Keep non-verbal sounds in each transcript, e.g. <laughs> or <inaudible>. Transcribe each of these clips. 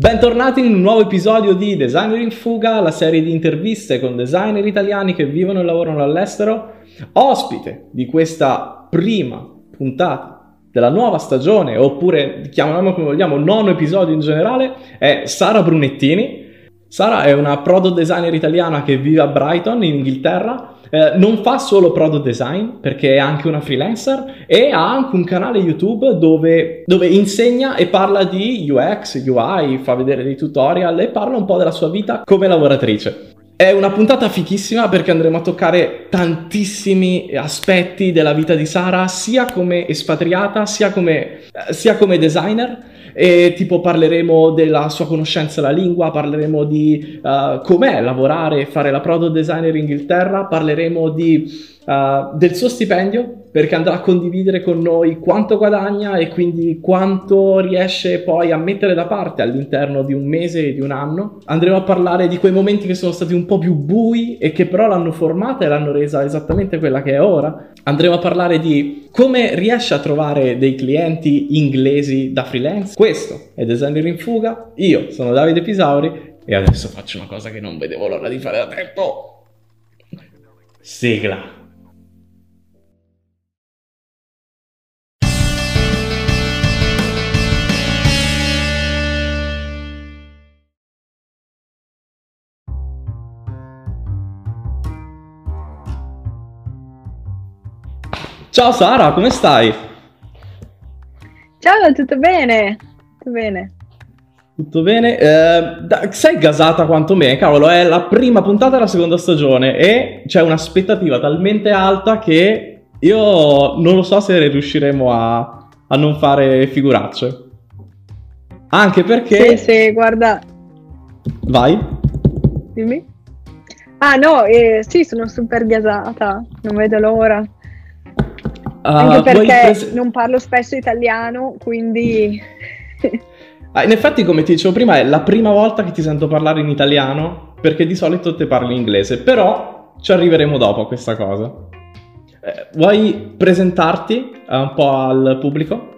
Bentornati in un nuovo episodio di Designer in Fuga, la serie di interviste con designer italiani che vivono e lavorano all'estero. Ospite di questa prima puntata della nuova stagione, oppure chiamiamolo come vogliamo, nono episodio in generale, è Sara Brunettini. Sara è una product designer italiana che vive a Brighton in Inghilterra eh, non fa solo product design perché è anche una freelancer e ha anche un canale YouTube dove, dove insegna e parla di UX, UI, fa vedere dei tutorial e parla un po' della sua vita come lavoratrice. È una puntata fichissima perché andremo a toccare tantissimi aspetti della vita di Sara, sia come espatriata, sia come, sia come designer. E tipo parleremo della sua conoscenza della lingua, parleremo di uh, com'è lavorare e fare la product designer in Inghilterra, parleremo di, uh, del suo stipendio perché andrà a condividere con noi quanto guadagna e quindi quanto riesce poi a mettere da parte all'interno di un mese e di un anno. Andremo a parlare di quei momenti che sono stati un po' più bui e che però l'hanno formata e l'hanno resa esattamente quella che è ora. Andremo a parlare di come riesce a trovare dei clienti inglesi da freelance. Questo è Designer in Fuga. Io sono Davide Pisauri e adesso faccio una cosa che non vedevo l'ora di fare da tempo. Sigla. Ciao Sara, come stai? Ciao, tutto bene? Tutto bene. Tutto bene? Eh, da, sei gasata quanto me, cavolo, è la prima puntata della seconda stagione e c'è un'aspettativa talmente alta che io non lo so se riusciremo a, a non fare figuracce. Anche perché... Sì, sì, guarda... Vai. Dimmi. Ah no, eh, sì, sono super gasata, non vedo l'ora. Anche ah, perché pres- non parlo spesso italiano, quindi... ah, in effetti, come ti dicevo prima, è la prima volta che ti sento parlare in italiano, perché di solito te parli in inglese, però ci arriveremo dopo a questa cosa. Eh, vuoi presentarti uh, un po' al pubblico?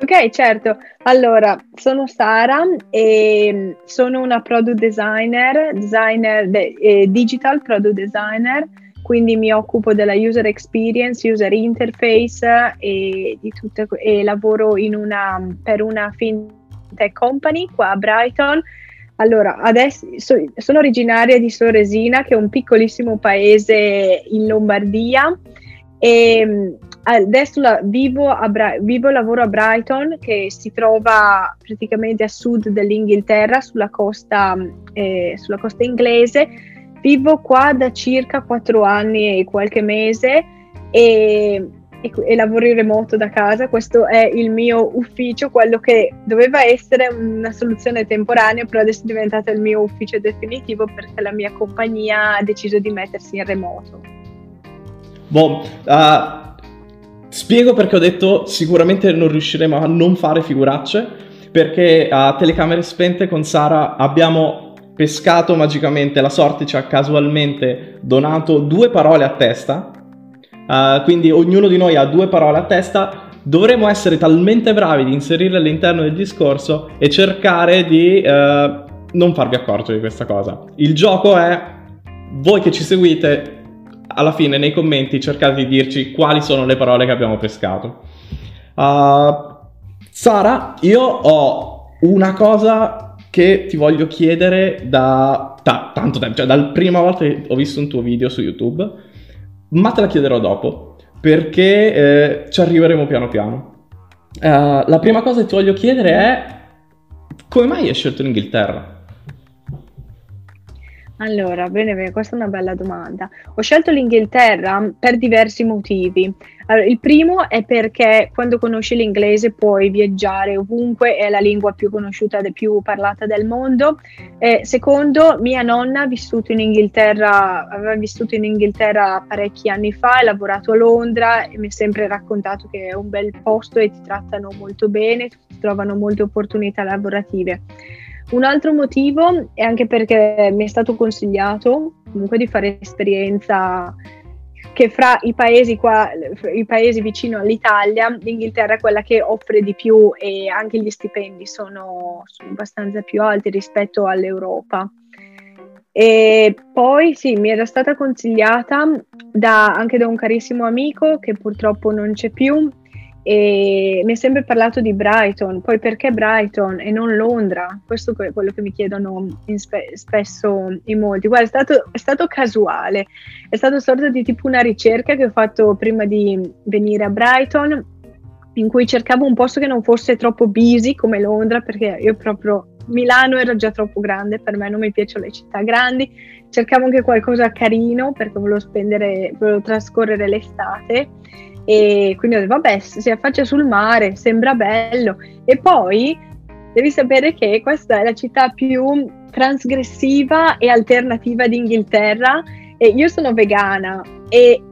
Ok, certo. Allora, sono Sara e sono una product designer, designer de- eh, digital product designer quindi mi occupo della user experience, user interface e, tutte, e lavoro una, per una fintech company qua a Brighton. Allora, adesso so, sono originaria di Soresina, che è un piccolissimo paese in Lombardia, e adesso la, vivo, a, vivo e lavoro a Brighton, che si trova praticamente a sud dell'Inghilterra, sulla costa, eh, sulla costa inglese Vivo qua da circa quattro anni e qualche mese e, e, e, lavoro in remoto da casa. Questo è il mio ufficio, quello che doveva essere una soluzione temporanea, però adesso è diventato il mio ufficio definitivo perché la mia compagnia ha deciso di mettersi in remoto. Boh, uh, spiego perché ho detto sicuramente non riusciremo a non fare figuracce perché a telecamere spente con Sara abbiamo pescato magicamente, la sorte ci ha casualmente donato due parole a testa, uh, quindi ognuno di noi ha due parole a testa, dovremo essere talmente bravi di inserirle all'interno del discorso e cercare di uh, non farvi accorgere di questa cosa. Il gioco è, voi che ci seguite, alla fine nei commenti cercate di dirci quali sono le parole che abbiamo pescato. Uh, Sara, io ho una cosa che ti voglio chiedere da, da tanto tempo, cioè dalla prima volta che ho visto un tuo video su YouTube, ma te la chiederò dopo, perché eh, ci arriveremo piano piano. Uh, la prima cosa che ti voglio chiedere è come mai hai scelto l'Inghilterra? Allora, bene, bene, questa è una bella domanda. Ho scelto l'Inghilterra per diversi motivi. Allora, il primo è perché quando conosci l'inglese puoi viaggiare ovunque, è la lingua più conosciuta e più parlata del mondo. Eh, secondo, mia nonna ha vissuto in Inghilterra, aveva vissuto in Inghilterra parecchi anni fa, ha lavorato a Londra e mi ha sempre raccontato che è un bel posto e ti trattano molto bene, ti trovano molte opportunità lavorative. Un altro motivo è anche perché mi è stato consigliato comunque di fare esperienza che fra i paesi, qua, i paesi vicino all'Italia, l'Inghilterra è quella che offre di più e anche gli stipendi sono, sono abbastanza più alti rispetto all'Europa. E poi sì, mi era stata consigliata da, anche da un carissimo amico che purtroppo non c'è più, e mi è sempre parlato di Brighton, poi perché Brighton e non Londra? Questo è quello che mi chiedono in spe- spesso in molti. Guarda, è stato, è stato casuale, è stato sorta di tipo una ricerca che ho fatto prima di venire a Brighton, in cui cercavo un posto che non fosse troppo busy come Londra, perché io proprio Milano era già troppo grande, per me non mi piacciono le città grandi, cercavo anche qualcosa carino perché volevo spendere, volevo trascorrere l'estate e quindi ho detto, vabbè, si affaccia sul mare, sembra bello. E poi devi sapere che questa è la città più trasgressiva e alternativa d'Inghilterra. E io sono vegana e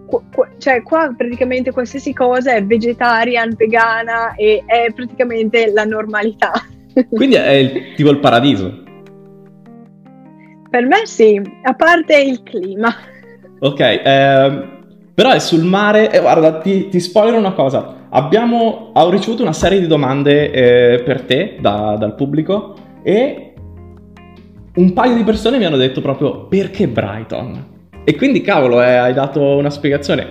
cioè qua praticamente qualsiasi cosa è vegetarian, vegana e è praticamente la normalità. <laughs> Quindi è il, tipo il paradiso. Per me sì, a parte il clima. Ok, ehm, però è sul mare e guarda, ti, ti spoiler una cosa. Abbiamo, ho ricevuto una serie di domande eh, per te da, dal pubblico e un paio di persone mi hanno detto proprio perché Brighton? E quindi cavolo, eh, hai dato una spiegazione.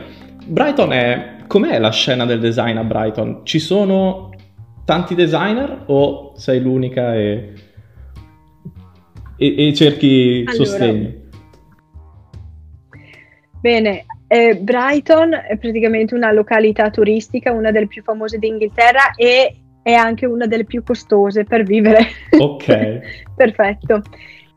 Brighton è... com'è la scena del design a Brighton? Ci sono tanti designer o sei l'unica e, e, e cerchi allora, sostegno? Bene, eh, Brighton è praticamente una località turistica, una delle più famose d'Inghilterra e è anche una delle più costose per vivere. Ok. <laughs> Perfetto.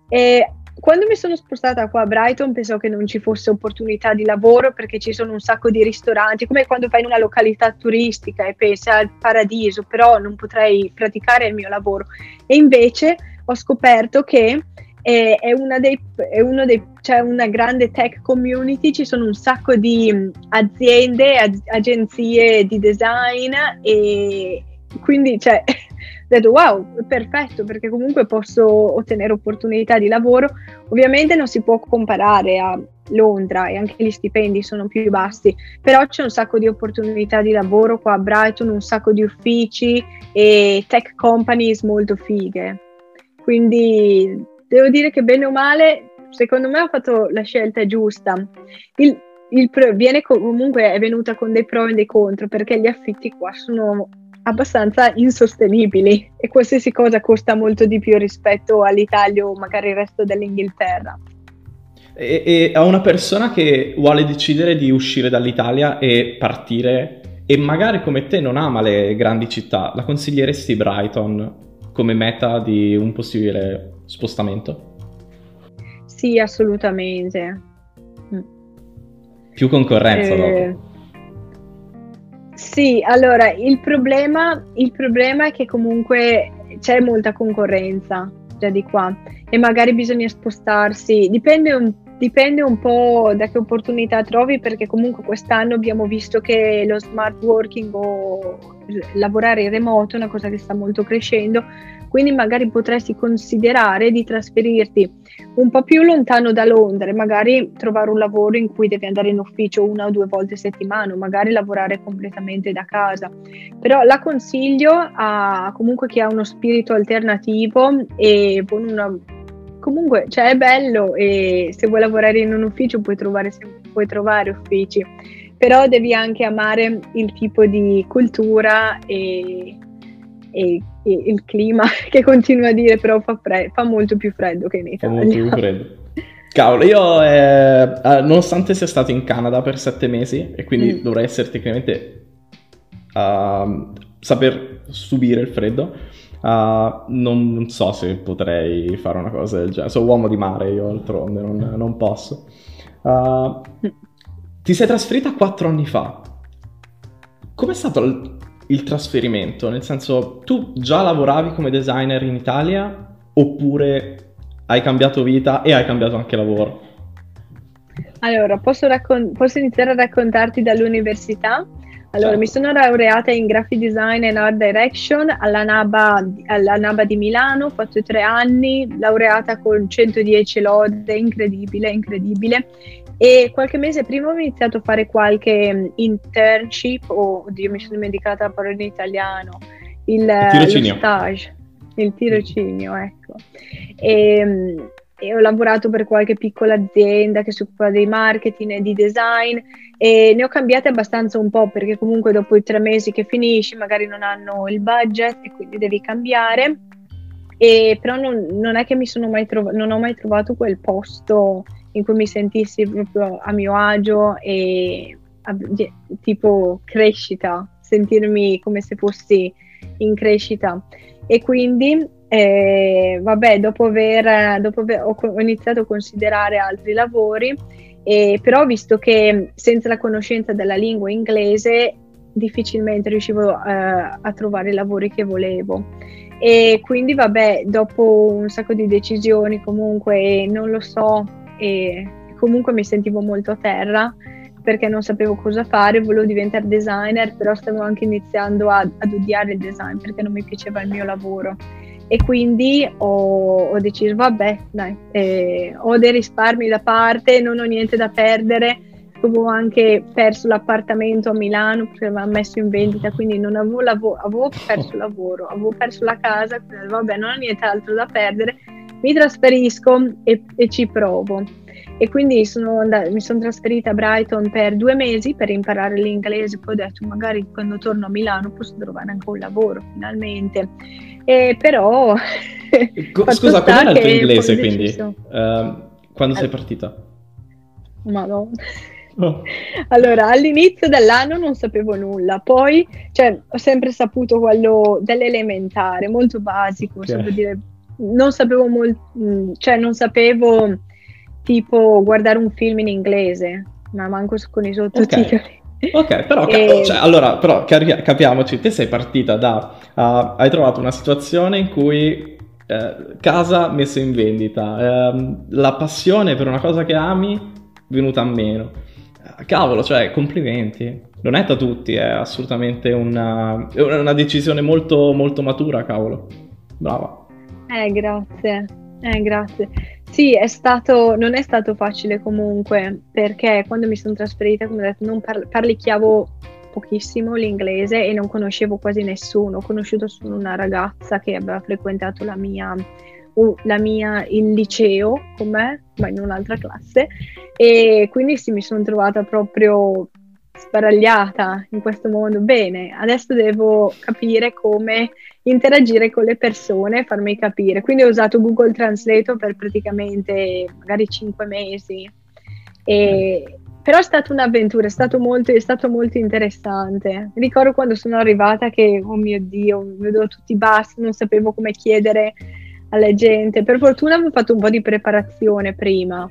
E quando mi sono spostata qua a Brighton pensavo che non ci fosse opportunità di lavoro perché ci sono un sacco di ristoranti, come quando vai in una località turistica e pensi al paradiso, però non potrei praticare il mio lavoro. E invece ho scoperto che è, è, una dei, è uno dei, c'è una grande tech community, ci sono un sacco di mm, aziende, ag- agenzie di design e quindi cioè, <laughs> ho detto wow, perfetto perché comunque posso ottenere opportunità di lavoro. Ovviamente non si può comparare a Londra e anche gli stipendi sono più bassi, però c'è un sacco di opportunità di lavoro qua a Brighton, un sacco di uffici e tech companies molto fighe. Quindi devo dire che bene o male, secondo me ho fatto la scelta giusta. Il, il pro, viene comunque è venuta con dei pro e dei contro perché gli affitti qua sono abbastanza insostenibili e qualsiasi cosa costa molto di più rispetto all'Italia o magari il resto dell'Inghilterra. E, e a una persona che vuole decidere di uscire dall'Italia e partire e magari come te non ama le grandi città, la consiglieresti Brighton come meta di un possibile spostamento? Sì, assolutamente. Mm. Più concorrenza eh, dopo. Sì, allora il problema, il problema è che comunque c'è molta concorrenza già di qua e magari bisogna spostarsi, dipende un, dipende un po' da che opportunità trovi perché comunque quest'anno abbiamo visto che lo smart working o lavorare in remoto è una cosa che sta molto crescendo quindi magari potresti considerare di trasferirti un po' più lontano da Londra, magari trovare un lavoro in cui devi andare in ufficio una o due volte a settimana, magari lavorare completamente da casa. Però la consiglio a comunque chi ha uno spirito alternativo e con una comunque cioè è bello e se vuoi lavorare in un ufficio puoi trovare, puoi trovare uffici, però devi anche amare il tipo di cultura e e, il clima <laughs> che continua a dire però fa, fre- fa molto più freddo che in Italia. Fa molto più freddo. <laughs> Cavolo, io eh, eh, nonostante sia stato in Canada per sette mesi e quindi mm. dovrei essere tecnicamente uh, saper subire il freddo, uh, non so se potrei fare una cosa del genere. Sono uomo di mare io, d'altronde non, non posso. Uh, ti sei trasferita quattro anni fa. Com'è stato il trasferimento? Nel senso, tu già lavoravi come designer in Italia oppure hai cambiato vita e hai cambiato anche lavoro? Allora, posso, raccon- posso iniziare a raccontarti dall'università? Allora, certo. mi sono laureata in graphic design and art direction alla NABA, alla NABA di Milano, ho fatto tre anni, laureata con 110 lode, incredibile, incredibile. E qualche mese prima ho iniziato a fare qualche mm, internship, o oh, oddio mi sono dimenticata la parola in italiano, il, il stage, il tirocinio, ecco. E, mm, e ho lavorato per qualche piccola azienda che si occupa di marketing e di design e ne ho cambiate abbastanza un po' perché comunque dopo i tre mesi che finisci magari non hanno il budget e quindi devi cambiare. E, però non, non è che mi sono mai trovato, non ho mai trovato quel posto in cui mi sentissi proprio a mio agio e a, tipo crescita, sentirmi come se fossi in crescita. E quindi e, vabbè, dopo aver, dopo aver ho, ho, iniziato a considerare altri lavori, e, però visto che senza la conoscenza della lingua inglese difficilmente riuscivo uh, a trovare i lavori che volevo. E quindi vabbè, dopo un sacco di decisioni comunque non lo so, e comunque mi sentivo molto a terra perché non sapevo cosa fare, volevo diventare designer, però stavo anche iniziando a, ad odiare il design perché non mi piaceva il mio lavoro. E quindi ho, ho deciso, vabbè, dai, eh, ho dei risparmi da parte, non ho niente da perdere, avevo anche perso l'appartamento a Milano perché l'avevamo messo in vendita, quindi non avevo, lavoro, avevo perso il <laughs> lavoro, avevo perso la casa, quindi vabbè, non ho nient'altro da perdere, mi trasferisco e, e ci provo. E quindi sono andata, mi sono trasferita a Brighton per due mesi per imparare l'inglese, poi ho detto magari quando torno a Milano posso trovare anche un lavoro finalmente. E però... Scusa, com'era il tuo inglese quindi? Uh, quando sei partita? Madonna. Oh. <laughs> Allora, all'inizio dell'anno non sapevo nulla, poi cioè, ho sempre saputo quello dell'elementare, molto basico, okay. dire, non sapevo molto, mm, cioè non sapevo tipo guardare un film in inglese, ma manco con i sottotitoli. Okay. Ok, però, <laughs> e... cioè, allora, però capiamoci, te sei partita da, uh, hai trovato una situazione in cui uh, casa messa in vendita, uh, la passione per una cosa che ami venuta a meno. Cavolo, cioè, complimenti. Non è da tutti, è assolutamente una, una decisione molto, molto matura, cavolo. Brava. Eh, grazie. Eh, grazie. Sì, è stato, non è stato facile comunque, perché quando mi sono trasferita, come ho detto, non par- parlicchiavo pochissimo l'inglese e non conoscevo quasi nessuno. Ho conosciuto solo una ragazza che aveva frequentato la mia, la mia, il liceo con me, ma in un'altra classe, e quindi sì, mi sono trovata proprio sbaragliata in questo mondo. Bene, adesso devo capire come interagire con le persone farmi capire. Quindi ho usato Google Translate per praticamente magari cinque mesi. E, però è stata un'avventura, è stato, molto, è stato molto interessante. Ricordo quando sono arrivata che, oh mio Dio, vedevo tutti bassi, non sapevo come chiedere alla gente. Per fortuna avevo fatto un po' di preparazione prima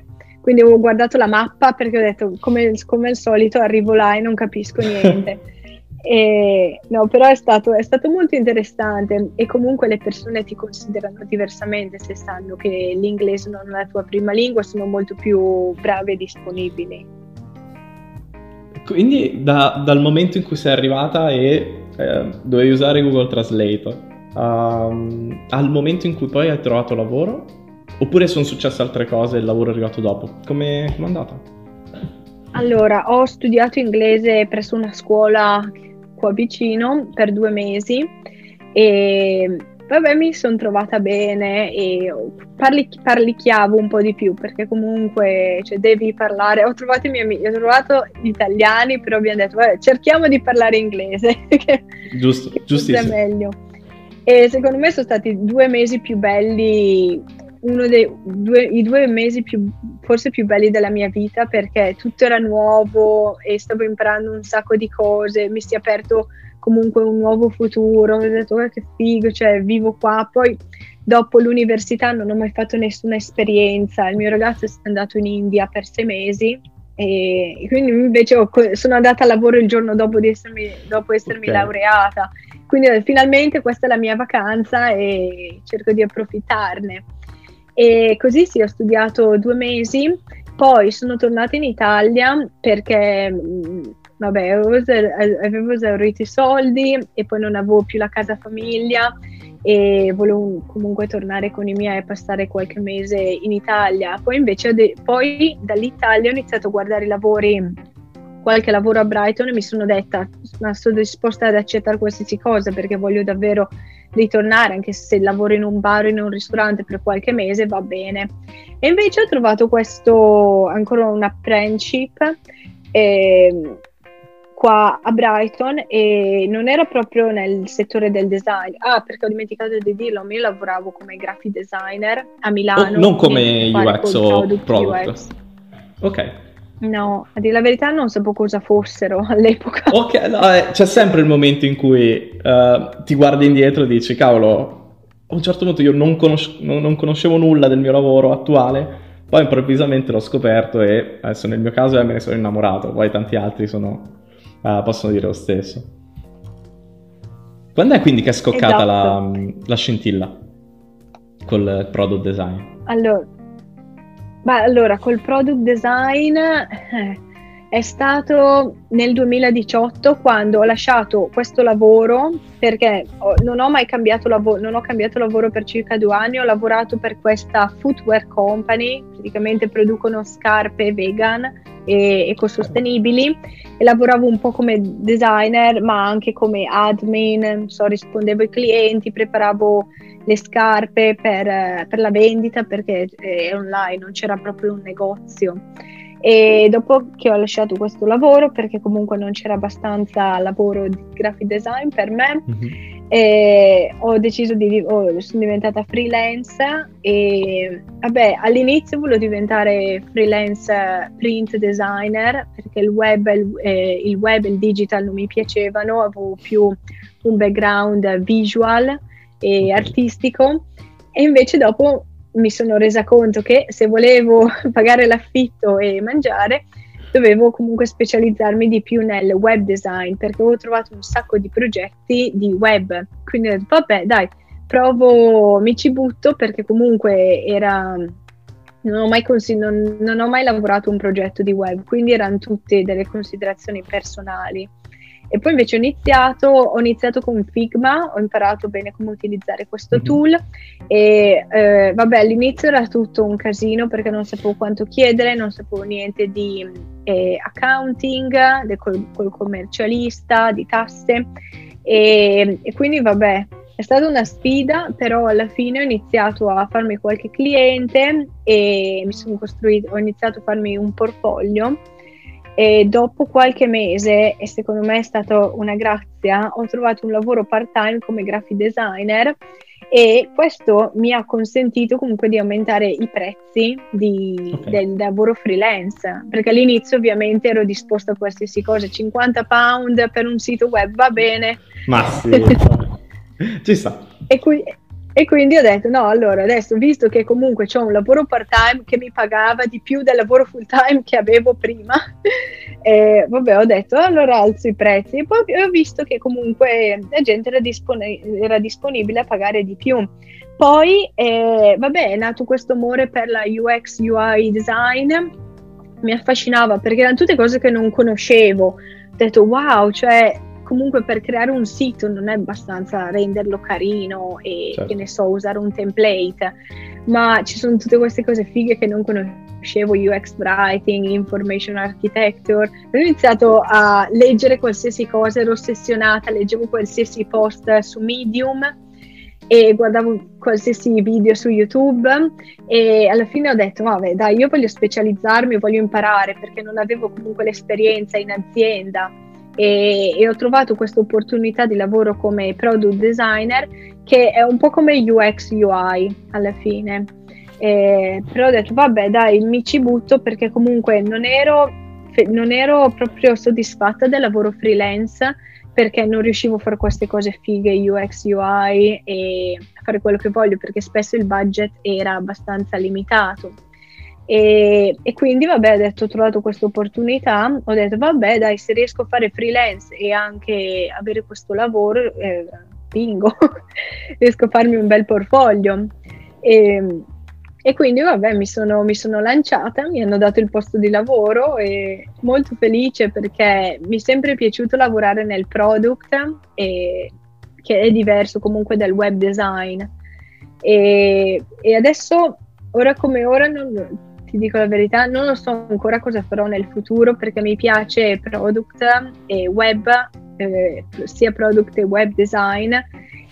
quindi avevo guardato la mappa perché ho detto come, come al solito arrivo là e non capisco niente. <laughs> E, no, però è stato, è stato, molto interessante e comunque le persone ti considerano diversamente se sanno che l'inglese non è la tua prima lingua, sono molto più bravi e disponibili. Quindi da, dal momento in cui sei arrivata e eh, dovevi usare Google Translate, um, al momento in cui poi hai trovato lavoro, oppure sono successe altre cose e il lavoro è arrivato dopo, come è andata? Allora, ho studiato inglese presso una scuola qua vicino per due mesi e vabbè mi sono trovata bene e parli, parlicchiavo un po' di più perché comunque cioè, devi parlare, ho trovato i miei amici, ho trovato gli italiani però abbiamo detto vabbè, cerchiamo di parlare inglese <laughs> che, Giusto, giustissimo. è meglio e secondo me sono stati due mesi più belli uno dei due, i due mesi più, forse più belli della mia vita perché tutto era nuovo e stavo imparando un sacco di cose, mi si è aperto comunque un nuovo futuro, ho detto oh, che figo, cioè vivo qua, poi dopo l'università non ho mai fatto nessuna esperienza, il mio ragazzo è andato in India per sei mesi e quindi invece ho, sono andata a lavoro il giorno dopo, di essermi, dopo essermi okay. laureata, quindi finalmente questa è la mia vacanza e cerco di approfittarne. E così sì, ho studiato due mesi, poi sono tornata in Italia perché mh, vabbè, avevo, avevo esaurito i soldi e poi non avevo più la casa famiglia e volevo comunque tornare con i miei e passare qualche mese in Italia. Poi invece de- poi dall'Italia ho iniziato a guardare i lavori, qualche lavoro a Brighton e mi sono detta ma sono disposta ad accettare qualsiasi cosa perché voglio davvero ritornare anche se lavoro in un bar o in un ristorante per qualche mese va bene. E invece ho trovato questo ancora un apprenticeship eh, qua a Brighton e non era proprio nel settore del design. Ah, perché ho dimenticato di dirlo, io lavoravo come graphic designer a Milano. Oh, non come UX o product. UX. Ok. No, a dire la verità non sapevo cosa fossero <laughs> all'epoca. Ok, no, eh, c'è sempre il momento in cui uh, ti guardi indietro e dici, cavolo, a un certo punto io non, conos- non conoscevo nulla del mio lavoro attuale, poi improvvisamente l'ho scoperto e adesso nel mio caso me ne sono innamorato, poi tanti altri sono uh, possono dire lo stesso. Quando è quindi che è scoccata esatto. la, la, scintilla col product design? Allora, ma allora col product design eh, è stato nel 2018 quando ho lasciato questo lavoro perché non ho mai cambiato lavoro, non ho cambiato lavoro per circa due anni, ho lavorato per questa footwear company, praticamente producono scarpe vegan e ecosostenibili e lavoravo un po' come designer ma anche come admin, so, rispondevo ai clienti, preparavo le scarpe per, per la vendita perché è online, non c'era proprio un negozio. E dopo che ho lasciato questo lavoro, perché comunque non c'era abbastanza lavoro di graphic design per me, mm-hmm. Ho deciso di oh, sono diventata freelance e vabbè, all'inizio volevo diventare freelance print designer perché il web, il, eh, il web e il digital non mi piacevano, avevo più un background visual e artistico. E invece dopo mi sono resa conto che se volevo <laughs> pagare l'affitto e mangiare, dovevo comunque specializzarmi di più nel web design perché avevo trovato un sacco di progetti di web. Quindi ho detto, vabbè, dai, provo, mi ci butto perché comunque era. Non ho, mai consi- non, non ho mai lavorato un progetto di web, quindi erano tutte delle considerazioni personali. E poi invece ho iniziato, ho iniziato con Figma, ho imparato bene come utilizzare questo mm-hmm. tool e eh, vabbè all'inizio era tutto un casino perché non sapevo quanto chiedere, non sapevo niente di eh, accounting, de, col, col, commercialista, di tasse e, e quindi vabbè è stata una sfida, però alla fine ho iniziato a farmi qualche cliente e mi sono costruito, ho iniziato a farmi un portfolio e dopo qualche mese, e secondo me è stata una grazia, ho trovato un lavoro part-time come graphic designer e questo mi ha consentito comunque di aumentare i prezzi di, okay. del lavoro freelance, perché all'inizio ovviamente ero disposta a qualsiasi cosa, 50 pound per un sito web va bene. Ma sì, <laughs> ci sta. E, qui, e quindi ho detto: no, allora adesso visto che comunque ho un lavoro part-time che mi pagava di più del lavoro full-time che avevo prima, <laughs> eh, vabbè, ho detto allora alzo i prezzi. E poi ho visto che comunque la gente era, dispone- era disponibile a pagare di più. Poi, eh, vabbè, è nato questo amore per la UX UI design, mi affascinava perché erano tutte cose che non conoscevo. Ho detto wow, cioè comunque per creare un sito non è abbastanza renderlo carino e certo. che ne so, usare un template, ma ci sono tutte queste cose fighe che non conoscevo, UX writing, information architecture. Ho iniziato a leggere qualsiasi cosa, ero ossessionata, leggevo qualsiasi post su Medium e guardavo qualsiasi video su YouTube e alla fine ho detto vabbè dai io voglio specializzarmi, voglio imparare perché non avevo comunque l'esperienza in azienda e, e ho trovato questa opportunità di lavoro come product designer che è un po' come UX UI alla fine. Eh, però ho detto vabbè dai mi ci butto perché comunque non ero, non ero proprio soddisfatta del lavoro freelance perché non riuscivo a fare queste cose fighe UX UI e fare quello che voglio perché spesso il budget era abbastanza limitato e, e, quindi vabbè, ho detto, ho trovato questa opportunità, ho detto vabbè dai, se riesco a fare freelance e anche avere questo lavoro, eh, bingo, <laughs> riesco a farmi un bel portfolio. E, E quindi vabbè, mi sono, mi sono, lanciata, mi hanno dato il posto di lavoro e molto felice perché mi è sempre piaciuto lavorare nel product e, che è diverso comunque dal web design. E, e adesso, ora come ora, non, ti dico la verità, non lo so ancora cosa farò nel futuro perché mi piace product e web, eh, sia product che web design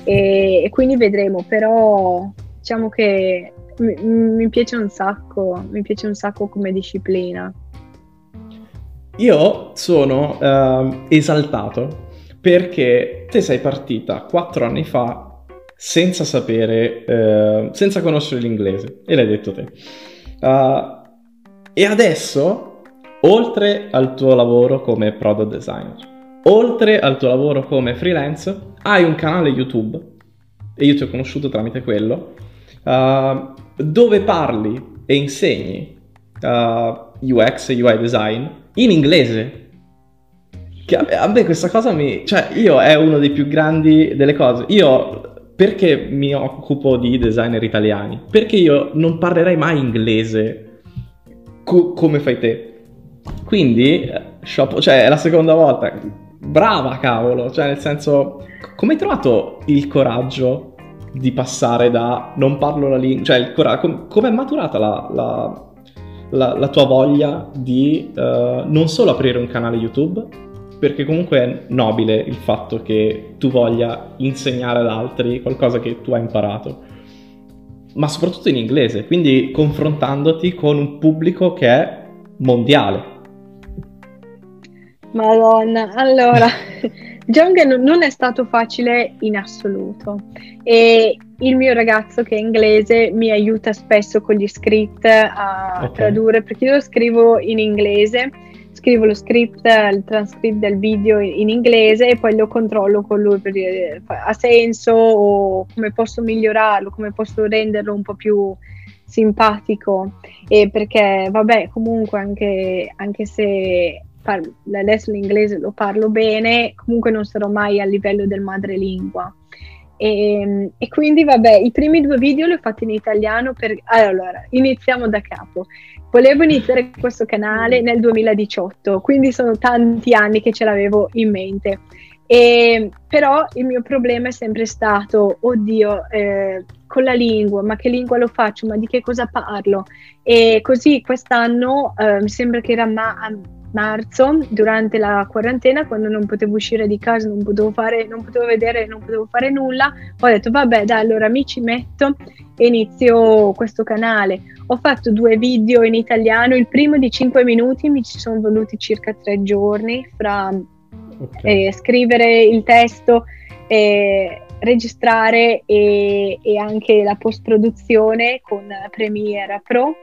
e, e quindi vedremo, però diciamo che mi, mi, piace un sacco, mi piace un sacco come disciplina. Io sono uh, esaltato perché te sei partita quattro anni fa senza sapere, uh, senza conoscere l'inglese, e l'hai detto te. Uh, e adesso, oltre al tuo lavoro come product designer, oltre al tuo lavoro come freelance, hai un canale YouTube, e io ti ho conosciuto tramite quello, uh, dove parli e insegni uh, UX e UI design in inglese. Che a me questa cosa mi... cioè io è uno dei più grandi delle cose. Io perché mi occupo di designer italiani? Perché io non parlerei mai inglese co- come fai te. Quindi, eh, shop, cioè è la seconda volta. Brava cavolo, cioè nel senso, come hai trovato il coraggio di passare da non parlo la lingua, cioè cora- com- come è maturata la, la, la, la, tua voglia di uh, non solo aprire un canale YouTube, perché comunque è nobile il fatto che tu voglia insegnare ad altri qualcosa che tu hai imparato, ma soprattutto in inglese, quindi confrontandoti con un pubblico che è mondiale. Madonna, allora <laughs> che non è stato facile in assoluto e il mio ragazzo che è inglese mi aiuta spesso con gli script a okay. tradurre perché io scrivo in inglese, scrivo lo script, il transcript del video in inglese e poi lo controllo con lui per dire ha senso o come posso migliorarlo, come posso renderlo un po' più simpatico e perché vabbè comunque anche, anche se parlo, adesso l'inglese lo parlo bene, comunque non sarò mai a livello del madrelingua. E, e, quindi vabbè, i primi due video li ho fatti in italiano per... Allora, iniziamo da capo. Volevo iniziare questo canale nel 2018, quindi sono tanti anni che ce l'avevo in mente. E, però il mio problema è sempre stato, oddio, eh, con la lingua, ma che lingua lo faccio, ma di che cosa parlo? E così quest'anno eh, mi sembra che era ma- marzo, durante la quarantena, quando non potevo uscire di casa, non potevo fare, non potevo vedere, non potevo fare nulla, ho detto vabbè dai, allora mi ci metto e inizio questo canale. Ho fatto due video in italiano, il primo di 5 minuti mi ci sono voluti circa tre giorni fra okay. eh, scrivere il testo, eh, registrare e, e anche la post produzione con Premiere Pro.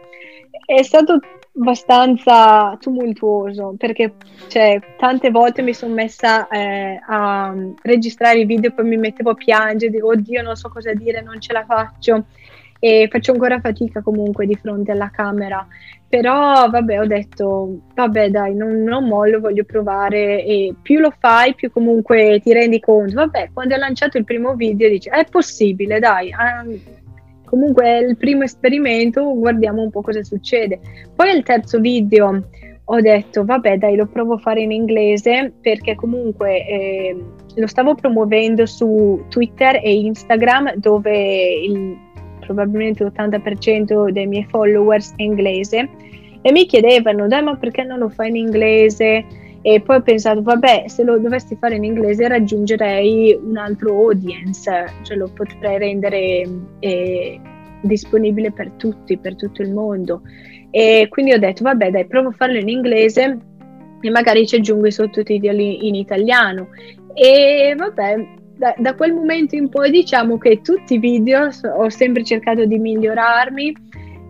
È stato abbastanza tumultuoso perché cioè, tante volte mi sono messa eh, a registrare i video e poi mi mettevo a piangere, dico oddio non so cosa dire, non ce la faccio. E faccio ancora fatica comunque di fronte alla camera. Però vabbè ho detto vabbè dai non, non mollo voglio provare. E più lo fai più comunque ti rendi conto. Vabbè quando ho lanciato il primo video dici è possibile dai ah, comunque il primo esperimento, guardiamo un po' cosa succede. Poi al terzo video ho detto, vabbè dai, lo provo a fare in inglese perché comunque eh, lo stavo promuovendo su Twitter e Instagram dove il, probabilmente l'80% dei miei followers è inglese e mi chiedevano, dai ma perché non lo fai in inglese? E poi ho pensato, vabbè, se lo dovessi fare in inglese raggiungerei un altro audience, cioè lo potrei rendere eh, disponibile per tutti, per tutto il mondo. E quindi ho detto, vabbè, dai, provo a farlo in inglese e magari ci aggiungo i sottotitoli in italiano. E vabbè, da, da, quel momento in poi diciamo che tutti i video ho sempre cercato di migliorarmi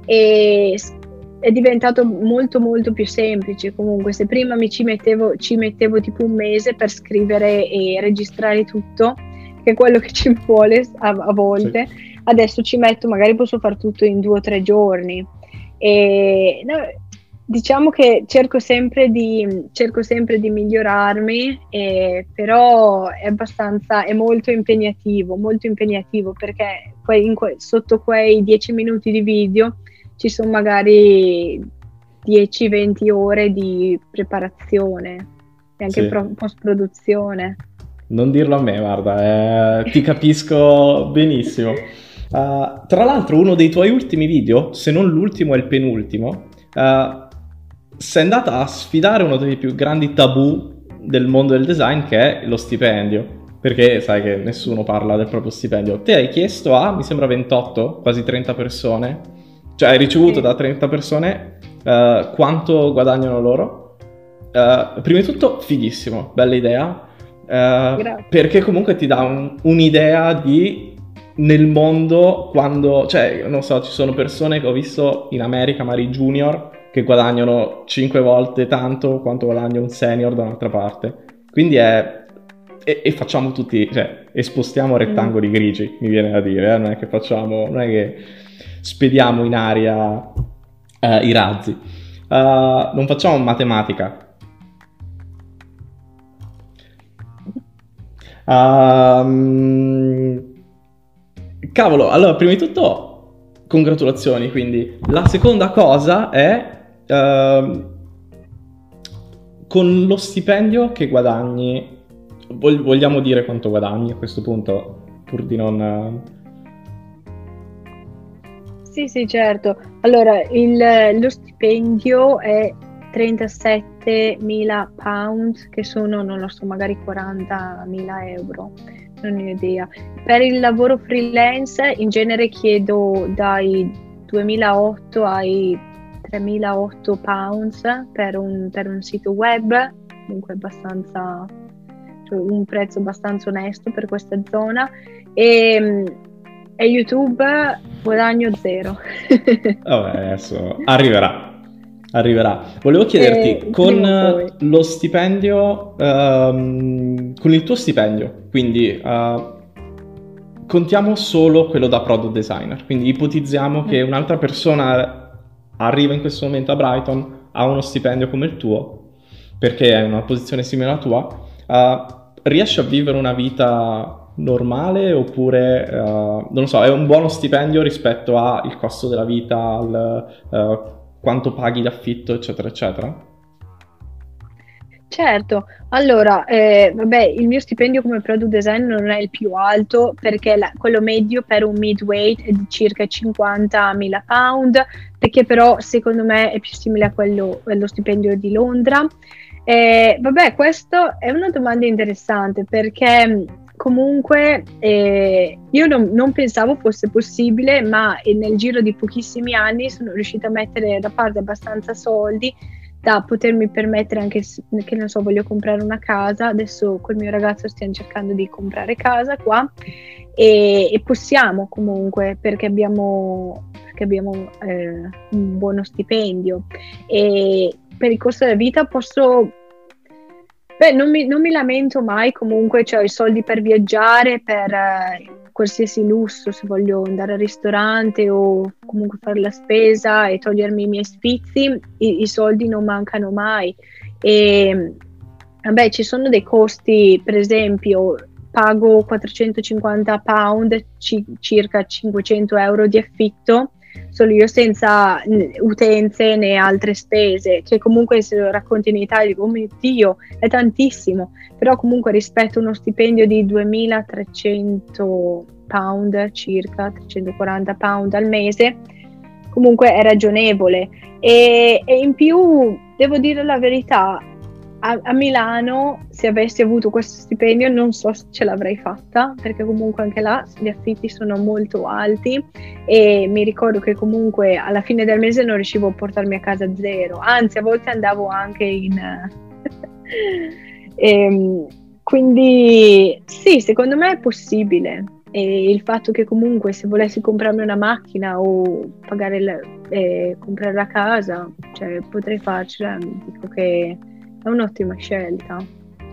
e è diventato molto molto più semplice comunque se prima mi ci mettevo, ci mettevo tipo un mese per scrivere e registrare tutto che è quello che ci vuole a, a volte sì. adesso ci metto magari posso fare tutto in due o tre giorni e no, diciamo che cerco sempre di, cerco sempre di migliorarmi eh, però è abbastanza è molto impegnativo molto impegnativo perché que, sotto quei dieci minuti di video ci sono magari 10-20 ore di preparazione e anche sì. post-produzione. Non dirlo a me, guarda, eh, ti capisco benissimo. Uh, <laughs> tra l'altro, uno dei tuoi ultimi video, se non l'ultimo, è il penultimo. Uh, sei andata a sfidare uno dei più grandi tabù del mondo del design, che è lo stipendio. Perché sai che nessuno parla del proprio stipendio. Te hai chiesto a, mi sembra 28, quasi 30 persone, cioè hai ricevuto sì. da 30 persone uh, quanto guadagnano loro. prima di tutto, fighissimo, bella idea. Uh, perché comunque ti dà un, un'idea di nel mondo quando, cioè, non so, ci sono persone che ho visto in America, magari junior, che guadagnano 5 volte tanto quanto guadagna un senior da un'altra parte. Quindi è... E, e facciamo tutti, cioè, espostiamo rettangoli mm. grigi, mi viene da dire, eh? non è che facciamo, non è che spediamo in aria eh, i razzi. Uh, non facciamo matematica, Um, cavolo, allora, prima di tutto, congratulazioni. Quindi, la seconda cosa è uh, con lo stipendio che guadagni. Vogliamo dire quanto guadagni a questo punto, pur di non. Sì, sì, certo. Allora, il, lo stipendio è 37.000 pound, che sono, non lo so, magari 40.000 euro, non ho idea. Per il lavoro freelance in genere chiedo dai 2.008 ai 3.008 pounds per un, per un sito web, comunque abbastanza, cioè un prezzo abbastanza onesto per questa zona. E, e YouTube guadagno zero. <laughs> Vabbè, adesso arriverà arriverà. Volevo chiederti, eh, con lo stipendio, um, con il tuo stipendio, quindi uh, contiamo solo quello da product designer, quindi ipotizziamo mm. che un'altra persona arriva in questo momento a Brighton, ha uno stipendio come il tuo, perché è in una posizione simile alla tua, uh, riesce a vivere una vita normale oppure uh, non lo so, è un buono stipendio rispetto al costo della vita, al uh, quanto paghi d'affitto, eccetera, eccetera? Certo, allora, eh, vabbè, il mio stipendio come product designer non è il più alto perché la, quello medio per un midweight è di circa 50.000 pound, perché però secondo me è più simile a quello, allo stipendio di Londra. Eh, vabbè, questa è una domanda interessante perché comunque eh, io non, non, pensavo fosse possibile, ma nel giro di pochissimi anni sono riuscita a mettere da parte abbastanza soldi da potermi permettere anche che non so, voglio comprare una casa, adesso col mio ragazzo stiamo cercando di comprare casa qua e, e possiamo comunque perché abbiamo, perché abbiamo eh, un buono stipendio. E per il costo della vita posso Beh, non mi, non mi, lamento mai, comunque ho i soldi per viaggiare, per eh, qualsiasi lusso, se voglio andare al ristorante o comunque fare la spesa e togliermi i miei sfizi, i, i soldi non mancano mai. E vabbè, ci sono dei costi, per esempio, pago 450 pound, ci, circa 500 euro di affitto solo io senza utenze né altre spese, che comunque se lo racconti in Italia oh mio Dio, è tantissimo, però comunque rispetto a uno stipendio di 2300 pound, circa 340 pound al mese, comunque è ragionevole. E, e in più, devo dire la verità, a, a, Milano, se avessi avuto questo stipendio, non so se ce l'avrei fatta, perché comunque anche là gli affitti sono molto alti e mi ricordo che comunque alla fine del mese non riuscivo a portarmi a casa zero, anzi a volte andavo anche in... e, <laughs> ehm, quindi sì, secondo me è possibile. E il fatto che comunque se volessi comprarmi una macchina o pagare la, eh, comprare la casa, cioè potrei farcela, dico che è un'ottima scelta.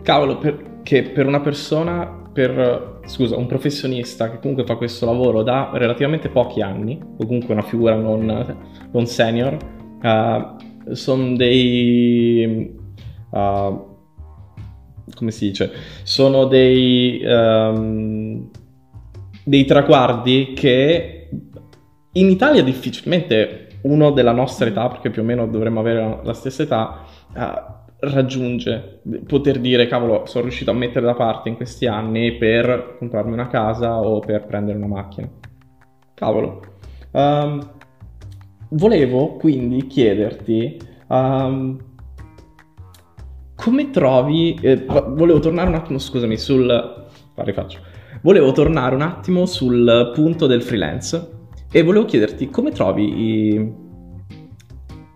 Cavolo, perché per una persona, per, scusa, un professionista che comunque fa questo lavoro da relativamente pochi anni, o comunque una figura non, non senior, uh, sono dei... Uh, come si dice? Sono dei... Um, dei traguardi che in Italia difficilmente uno della nostra età, perché più o meno dovremmo avere la, la stessa età, uh, raggiunge poter dire cavolo sono riuscito a mettere da parte in questi anni per comprarmi una casa o per prendere una macchina. Cavolo. Um, volevo quindi chiederti um, come trovi eh, volevo tornare un attimo scusami sul rifaccio. Volevo tornare un attimo sul punto del freelance e volevo chiederti come trovi i,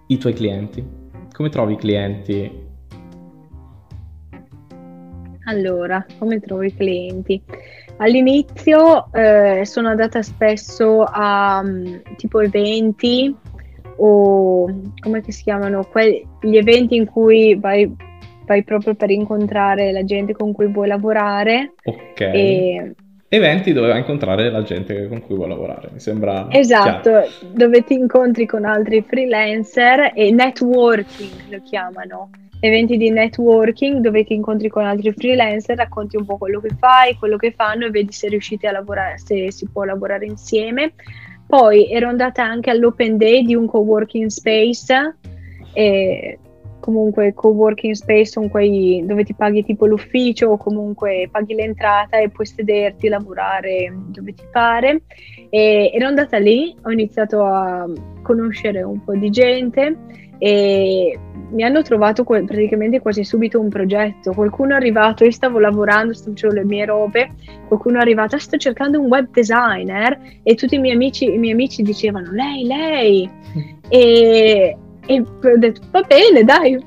i tuoi clienti? Come trovi i clienti allora, come trovo i clienti? All'inizio eh, sono andata spesso a um, tipo eventi o come si chiamano? Que- gli eventi in cui vai, vai, proprio per incontrare la gente con cui vuoi lavorare. Ok. E... Eventi dove vai a incontrare la gente con cui vuoi lavorare, mi sembra. Esatto, chiaro. dove ti incontri con altri freelancer e networking lo chiamano eventi di networking dove ti incontri con altri freelancer, racconti un po' quello che fai, quello che fanno e vedi se riuscite a lavorare, se si può lavorare insieme. Poi ero andata anche all'open day di un co-working space, e comunque co-working space sono quei dove ti paghi tipo l'ufficio o comunque paghi l'entrata e puoi sederti, lavorare dove ti pare. E ero andata lì, ho iniziato a conoscere un po' di gente e mi hanno trovato que- praticamente quasi subito un progetto. Qualcuno è arrivato, io stavo lavorando, stavo facendo le mie robe, qualcuno è arrivato, ah, sto cercando un web designer e tutti i miei amici, i miei amici dicevano lei, lei. e, e ho detto va bene, dai,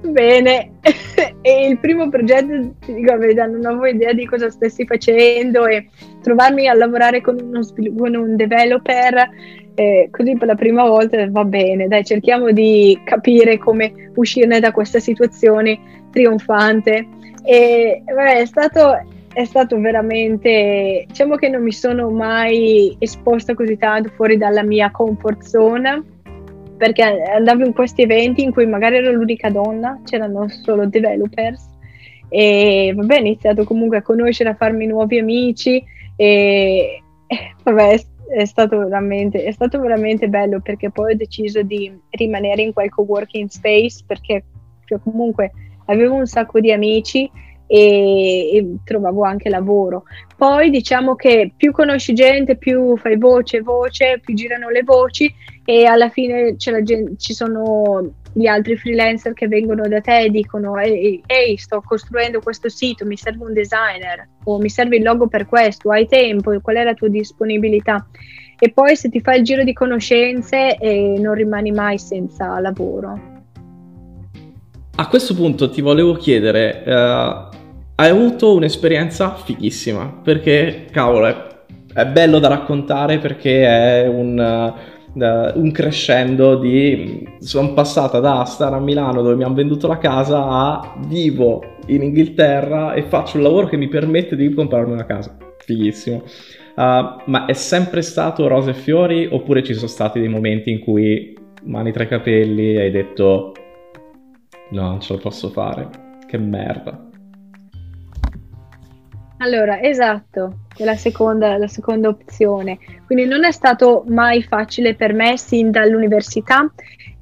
bene. <laughs> e il primo progetto, ti dico la non avevo idea di cosa stessi facendo e trovarmi a lavorare con, uno, con un developer eh, così per la prima volta va bene, dai, cerchiamo di capire come uscirne da questa situazione trionfante. E beh, è stato, è stato veramente, diciamo che non mi sono mai esposta così tanto fuori dalla mia comfort zone perché andavo in questi eventi in cui magari ero l'unica donna, c'erano solo developers. E vabbè, ho iniziato comunque a conoscere, a farmi nuovi amici. E vabbè, è stato, veramente, è stato veramente bello perché poi ho deciso di rimanere in quel co-working space perché cioè, comunque avevo un sacco di amici e, e, trovavo anche lavoro. Poi diciamo che più conosci gente, più fai voce, voce, più girano le voci e alla fine gente, ci sono gli altri freelancer che vengono da te e dicono ehi, ehi, sto costruendo questo sito, mi serve un designer o mi serve il logo per questo, hai tempo, qual è la tua disponibilità? E poi se ti fai il giro di conoscenze eh, non rimani mai senza lavoro. A questo punto ti volevo chiedere, uh, hai avuto un'esperienza fighissima, perché cavolo, è, è bello da raccontare perché è un... Uh, un crescendo di sono passata da stare a Milano dove mi hanno venduto la casa a vivo in Inghilterra e faccio un lavoro che mi permette di comprarmi una casa. Fighissimo. Uh, ma è sempre stato rose e fiori oppure ci sono stati dei momenti in cui mani tra i capelli hai detto no non ce la posso fare. Che merda allora, esatto, è la seconda, la seconda opzione. Quindi non è stato mai facile per me sin dall'università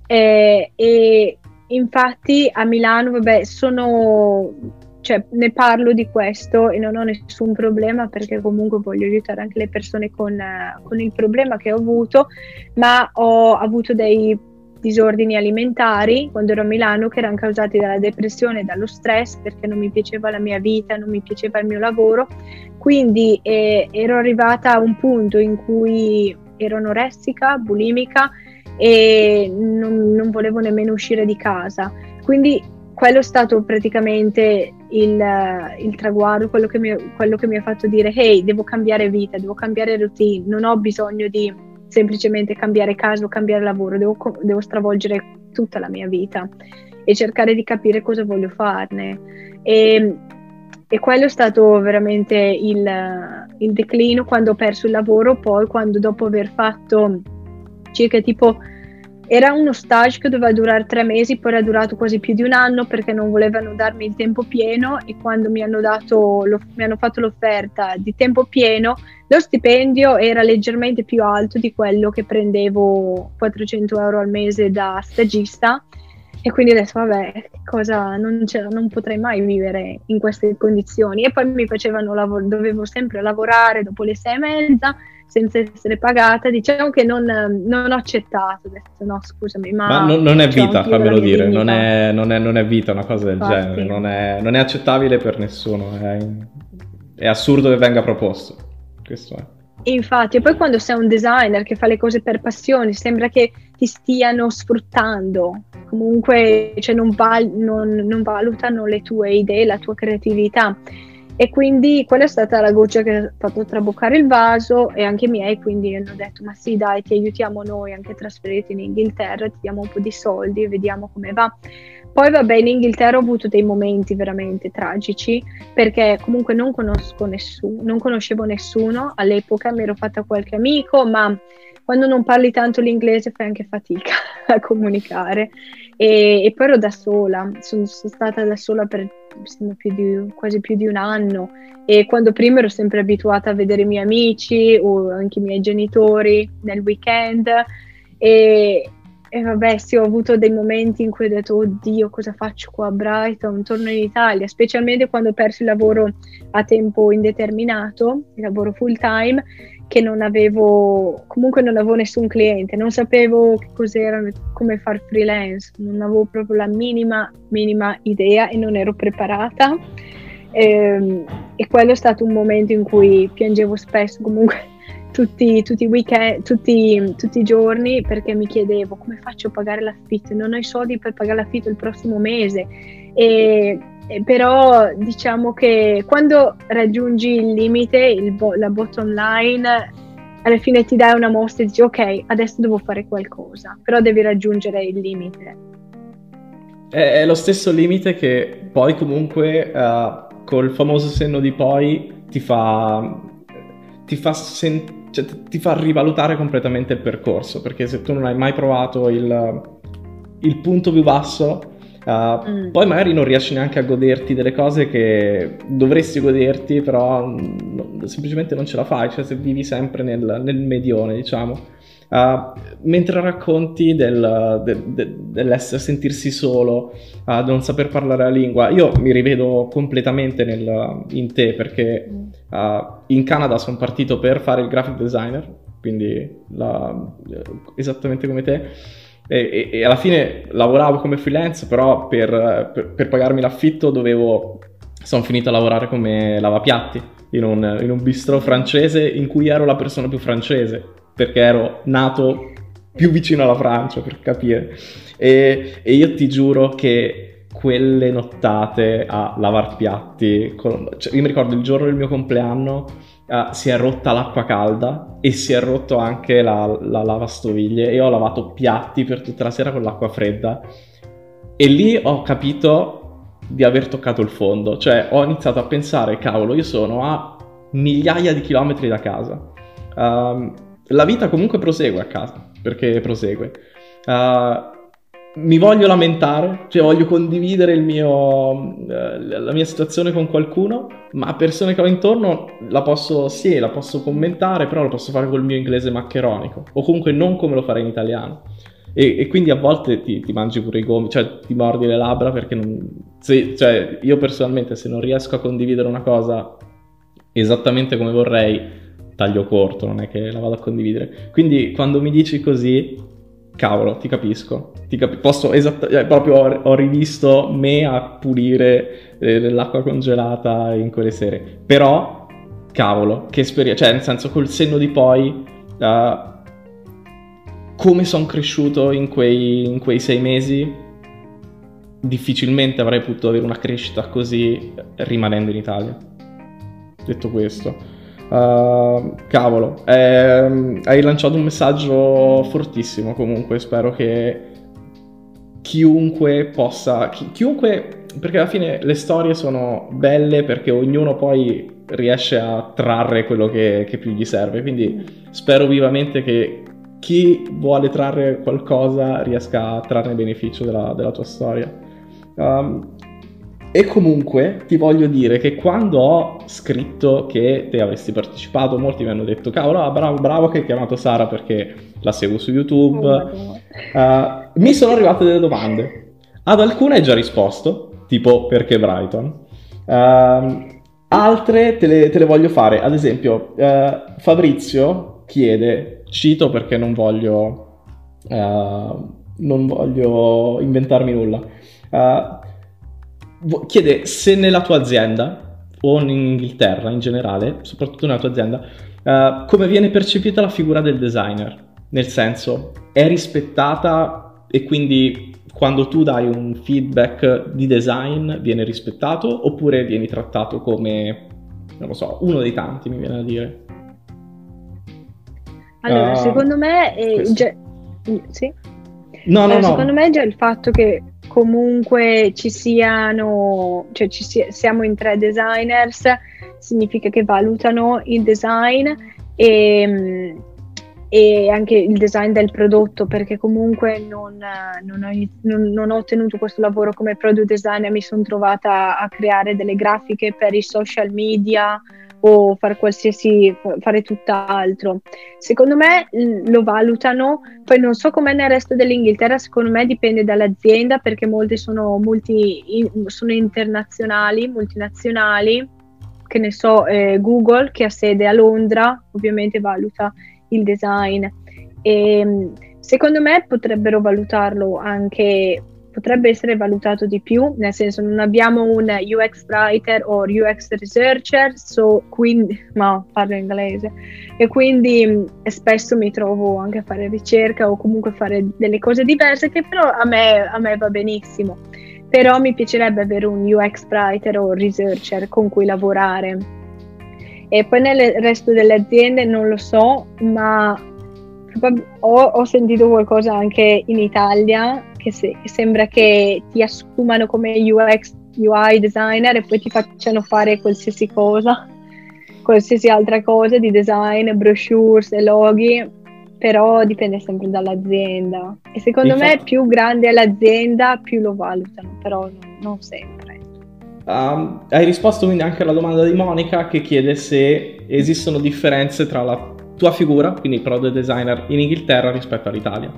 eh, e infatti a Milano, vabbè, sono, cioè, ne parlo di questo e non ho nessun problema perché comunque voglio aiutare anche le persone con, con il problema che ho avuto, ma ho avuto dei disordini alimentari quando ero a Milano che erano causati dalla depressione dallo stress perché non mi piaceva la mia vita, non mi piaceva il mio lavoro. Quindi eh, ero arrivata a un punto in cui ero anoressica, bulimica e non, non volevo nemmeno uscire di casa. Quindi quello è stato praticamente il, il traguardo, quello che, mi, quello che mi ha fatto dire hey, devo cambiare vita, devo cambiare routine, non ho bisogno di semplicemente cambiare casa o cambiare lavoro, devo, devo stravolgere tutta la mia vita e cercare di capire cosa voglio farne. E, e quello è stato veramente il, il, declino quando ho perso il lavoro, poi quando dopo aver fatto circa tipo era uno stage che doveva durare tre mesi, poi era durato quasi più di un anno perché non volevano darmi il tempo pieno e quando mi hanno, dato, lo, mi hanno fatto l'offerta di tempo pieno, lo stipendio era leggermente più alto di quello che prendevo 400 euro al mese da stagista e quindi adesso vabbè, cosa, non, non, potrei mai vivere in queste condizioni. E poi mi facevano lavoro, dovevo sempre lavorare dopo le sei e mezza senza essere pagata. Diciamo che non, non ho accettato, detto no scusami, ma... Ma non, non è vita, fammelo dire, non è, non, è, non è, vita una cosa del Infatti. genere, non è, non è, accettabile per nessuno, è, è assurdo che venga proposto, questo è. Infatti, e poi quando sei un designer che fa le cose per passione, sembra che ti stiano sfruttando, comunque cioè, non, val- non, non, valutano le tue idee, la tua creatività. E quindi quella è stata la goccia che ha fatto traboccare il vaso e anche i miei quindi hanno detto ma sì dai ti aiutiamo noi anche a trasferirti in Inghilterra, ti diamo un po' di soldi e vediamo come va. Poi vabbè in Inghilterra ho avuto dei momenti veramente tragici perché comunque non conosco nessuno, non conoscevo nessuno, all'epoca mi ero fatta qualche amico ma quando non parli tanto l'inglese fai anche fatica <laughs> a comunicare e, e poi ero da sola, sono, sono stata da sola per più di, quasi più di un anno. E quando prima ero sempre abituata a vedere i miei amici o anche i miei genitori nel weekend. E, e vabbè sì ho avuto dei momenti in cui ho detto oddio cosa faccio qua a Brighton, torno in Italia, specialmente quando ho perso il lavoro a tempo indeterminato, il lavoro full time che non avevo, comunque non avevo nessun cliente, non sapevo che cos'era, come fare freelance, non avevo proprio la minima, minima idea e non ero preparata. E, ehm, e quello è stato un momento in cui piangevo spesso, comunque <laughs> tutti, tutti weekend, tutti, tutti, i giorni, perché mi chiedevo come faccio a pagare l'affitto, non ho i soldi per pagare l'affitto il prossimo mese. E, e però diciamo che quando raggiungi il limite, il la bottom line, alla fine ti dai una mossa e dici ok, adesso devo fare qualcosa, però devi raggiungere il limite. È, è lo stesso limite che poi comunque uh, col famoso senno di poi ti fa, ti fa, sen- cioè, ti fa rivalutare completamente il percorso, perché se tu non hai mai provato il, il punto più basso Uh, mm. Poi magari non riesci neanche a goderti delle cose che dovresti goderti, però no, semplicemente non ce la fai, cioè se vivi sempre nel, nel medione, diciamo. Uh, mentre racconti del, de, de, dell'essere sentirsi solo, uh, non saper parlare la lingua, io mi rivedo completamente nel, in te perché uh, in Canada sono partito per fare il graphic designer, quindi la, esattamente come te e, e, alla fine lavoravo come freelance, però per, per, per pagarmi l'affitto dovevo... Sono finito a lavorare come lavapiatti in un, in un bistro francese in cui ero la persona più francese, perché ero nato più vicino alla Francia, per capire. E, e io ti giuro che quelle nottate a lavar piatti, con, cioè io mi ricordo il giorno del mio compleanno uh, si è rotta l'acqua calda e si è rotto anche la, la lavastoviglie e ho lavato piatti per tutta la sera con l'acqua fredda e lì ho capito di aver toccato il fondo, cioè ho iniziato a pensare, cavolo, io sono a migliaia di chilometri da casa. Uh, la vita comunque prosegue a casa, perché prosegue. Uh, mi voglio lamentare, cioè voglio condividere mio, eh, la mia situazione con qualcuno, ma persone che ho intorno la posso, sì, la posso commentare, però lo posso fare col mio inglese maccheronico, o comunque non come lo farei in italiano. E, e quindi a volte ti, ti, mangi pure i gomiti, cioè ti mordi le labbra perché non... Se, cioè, io personalmente se non riesco a condividere una cosa esattamente come vorrei, taglio corto, non è che la vado a condividere. Quindi quando mi dici così, cavolo, ti capisco. Ti capi- posso esatt- eh, proprio ho, ho, rivisto me a pulire eh, l'acqua congelata in quelle sere. Però, cavolo, che esperienza, cioè nel senso col senno di poi, uh, come sono cresciuto in quei, in quei sei mesi, difficilmente avrei potuto avere una crescita così rimanendo in Italia. Detto questo. Uh, cavolo, eh, hai lanciato un messaggio fortissimo comunque, spero che chiunque possa, chi, chiunque, perché alla fine le storie sono belle perché ognuno poi riesce a trarre quello che, che più gli serve, quindi spero vivamente che chi vuole trarre qualcosa riesca a trarne beneficio della, della tua storia. Um, e comunque ti voglio dire che quando ho scritto che te avresti partecipato, molti mi hanno detto: Cavolo, ah, bravo, bravo che hai chiamato Sara perché la seguo su YouTube. Oh, uh, mi sono arrivate delle domande. Ad alcune hai già risposto, tipo perché Brighton. Uh, altre te le, te le, voglio fare. Ad esempio, uh, Fabrizio chiede, cito perché non voglio, non voglio inventarmi nulla chiede se nella tua azienda o in Inghilterra in generale, soprattutto nella tua azienda, uh, come viene percepita la figura del designer. Nel senso, è rispettata e quindi quando tu dai un feedback di design viene rispettato oppure vieni trattato come, non lo so, uno dei tanti, mi viene a dire. Allora, uh, secondo me... È già... Sì? No, no, allora, no. Secondo me è già il fatto che comunque ci siano, cioè ci sia, siamo in tre designers, significa che valutano il design e, e anche il design del prodotto, perché comunque non, non, ho, non, non ho ottenuto questo lavoro come product designer, mi sono trovata a creare delle grafiche per i social media o fare qualsiasi, fare tutt'altro. Secondo me lo valutano, poi non so com'è nel resto dell'Inghilterra, secondo me dipende dall'azienda perché molte sono, multi, sono internazionali, multinazionali, che ne so, eh, Google che ha sede a Londra, ovviamente valuta il design. E, secondo me potrebbero valutarlo anche potrebbe essere valutato di più, nel senso non abbiamo un UX writer o UX researcher, so, quindi, <laughs> ma parlo inglese, e quindi mm, spesso mi trovo anche a fare ricerca o comunque fare delle cose diverse che però a me, a me va benissimo. Però mi piacerebbe avere un UX writer o researcher con cui lavorare. E poi nel resto delle aziende non lo so, ma ho, ho sentito qualcosa anche in Italia che, se, che sembra che ti assumano come UX, UI designer e poi ti facciano fare qualsiasi cosa, qualsiasi altra cosa di design, brochures e loghi, però dipende sempre dall'azienda. E secondo Infatti. me più grande è l'azienda, più lo valutano, però non, sempre. Um, hai risposto quindi anche alla domanda di Monica che chiede se esistono differenze tra la tua figura, quindi product designer in Inghilterra rispetto all'Italia.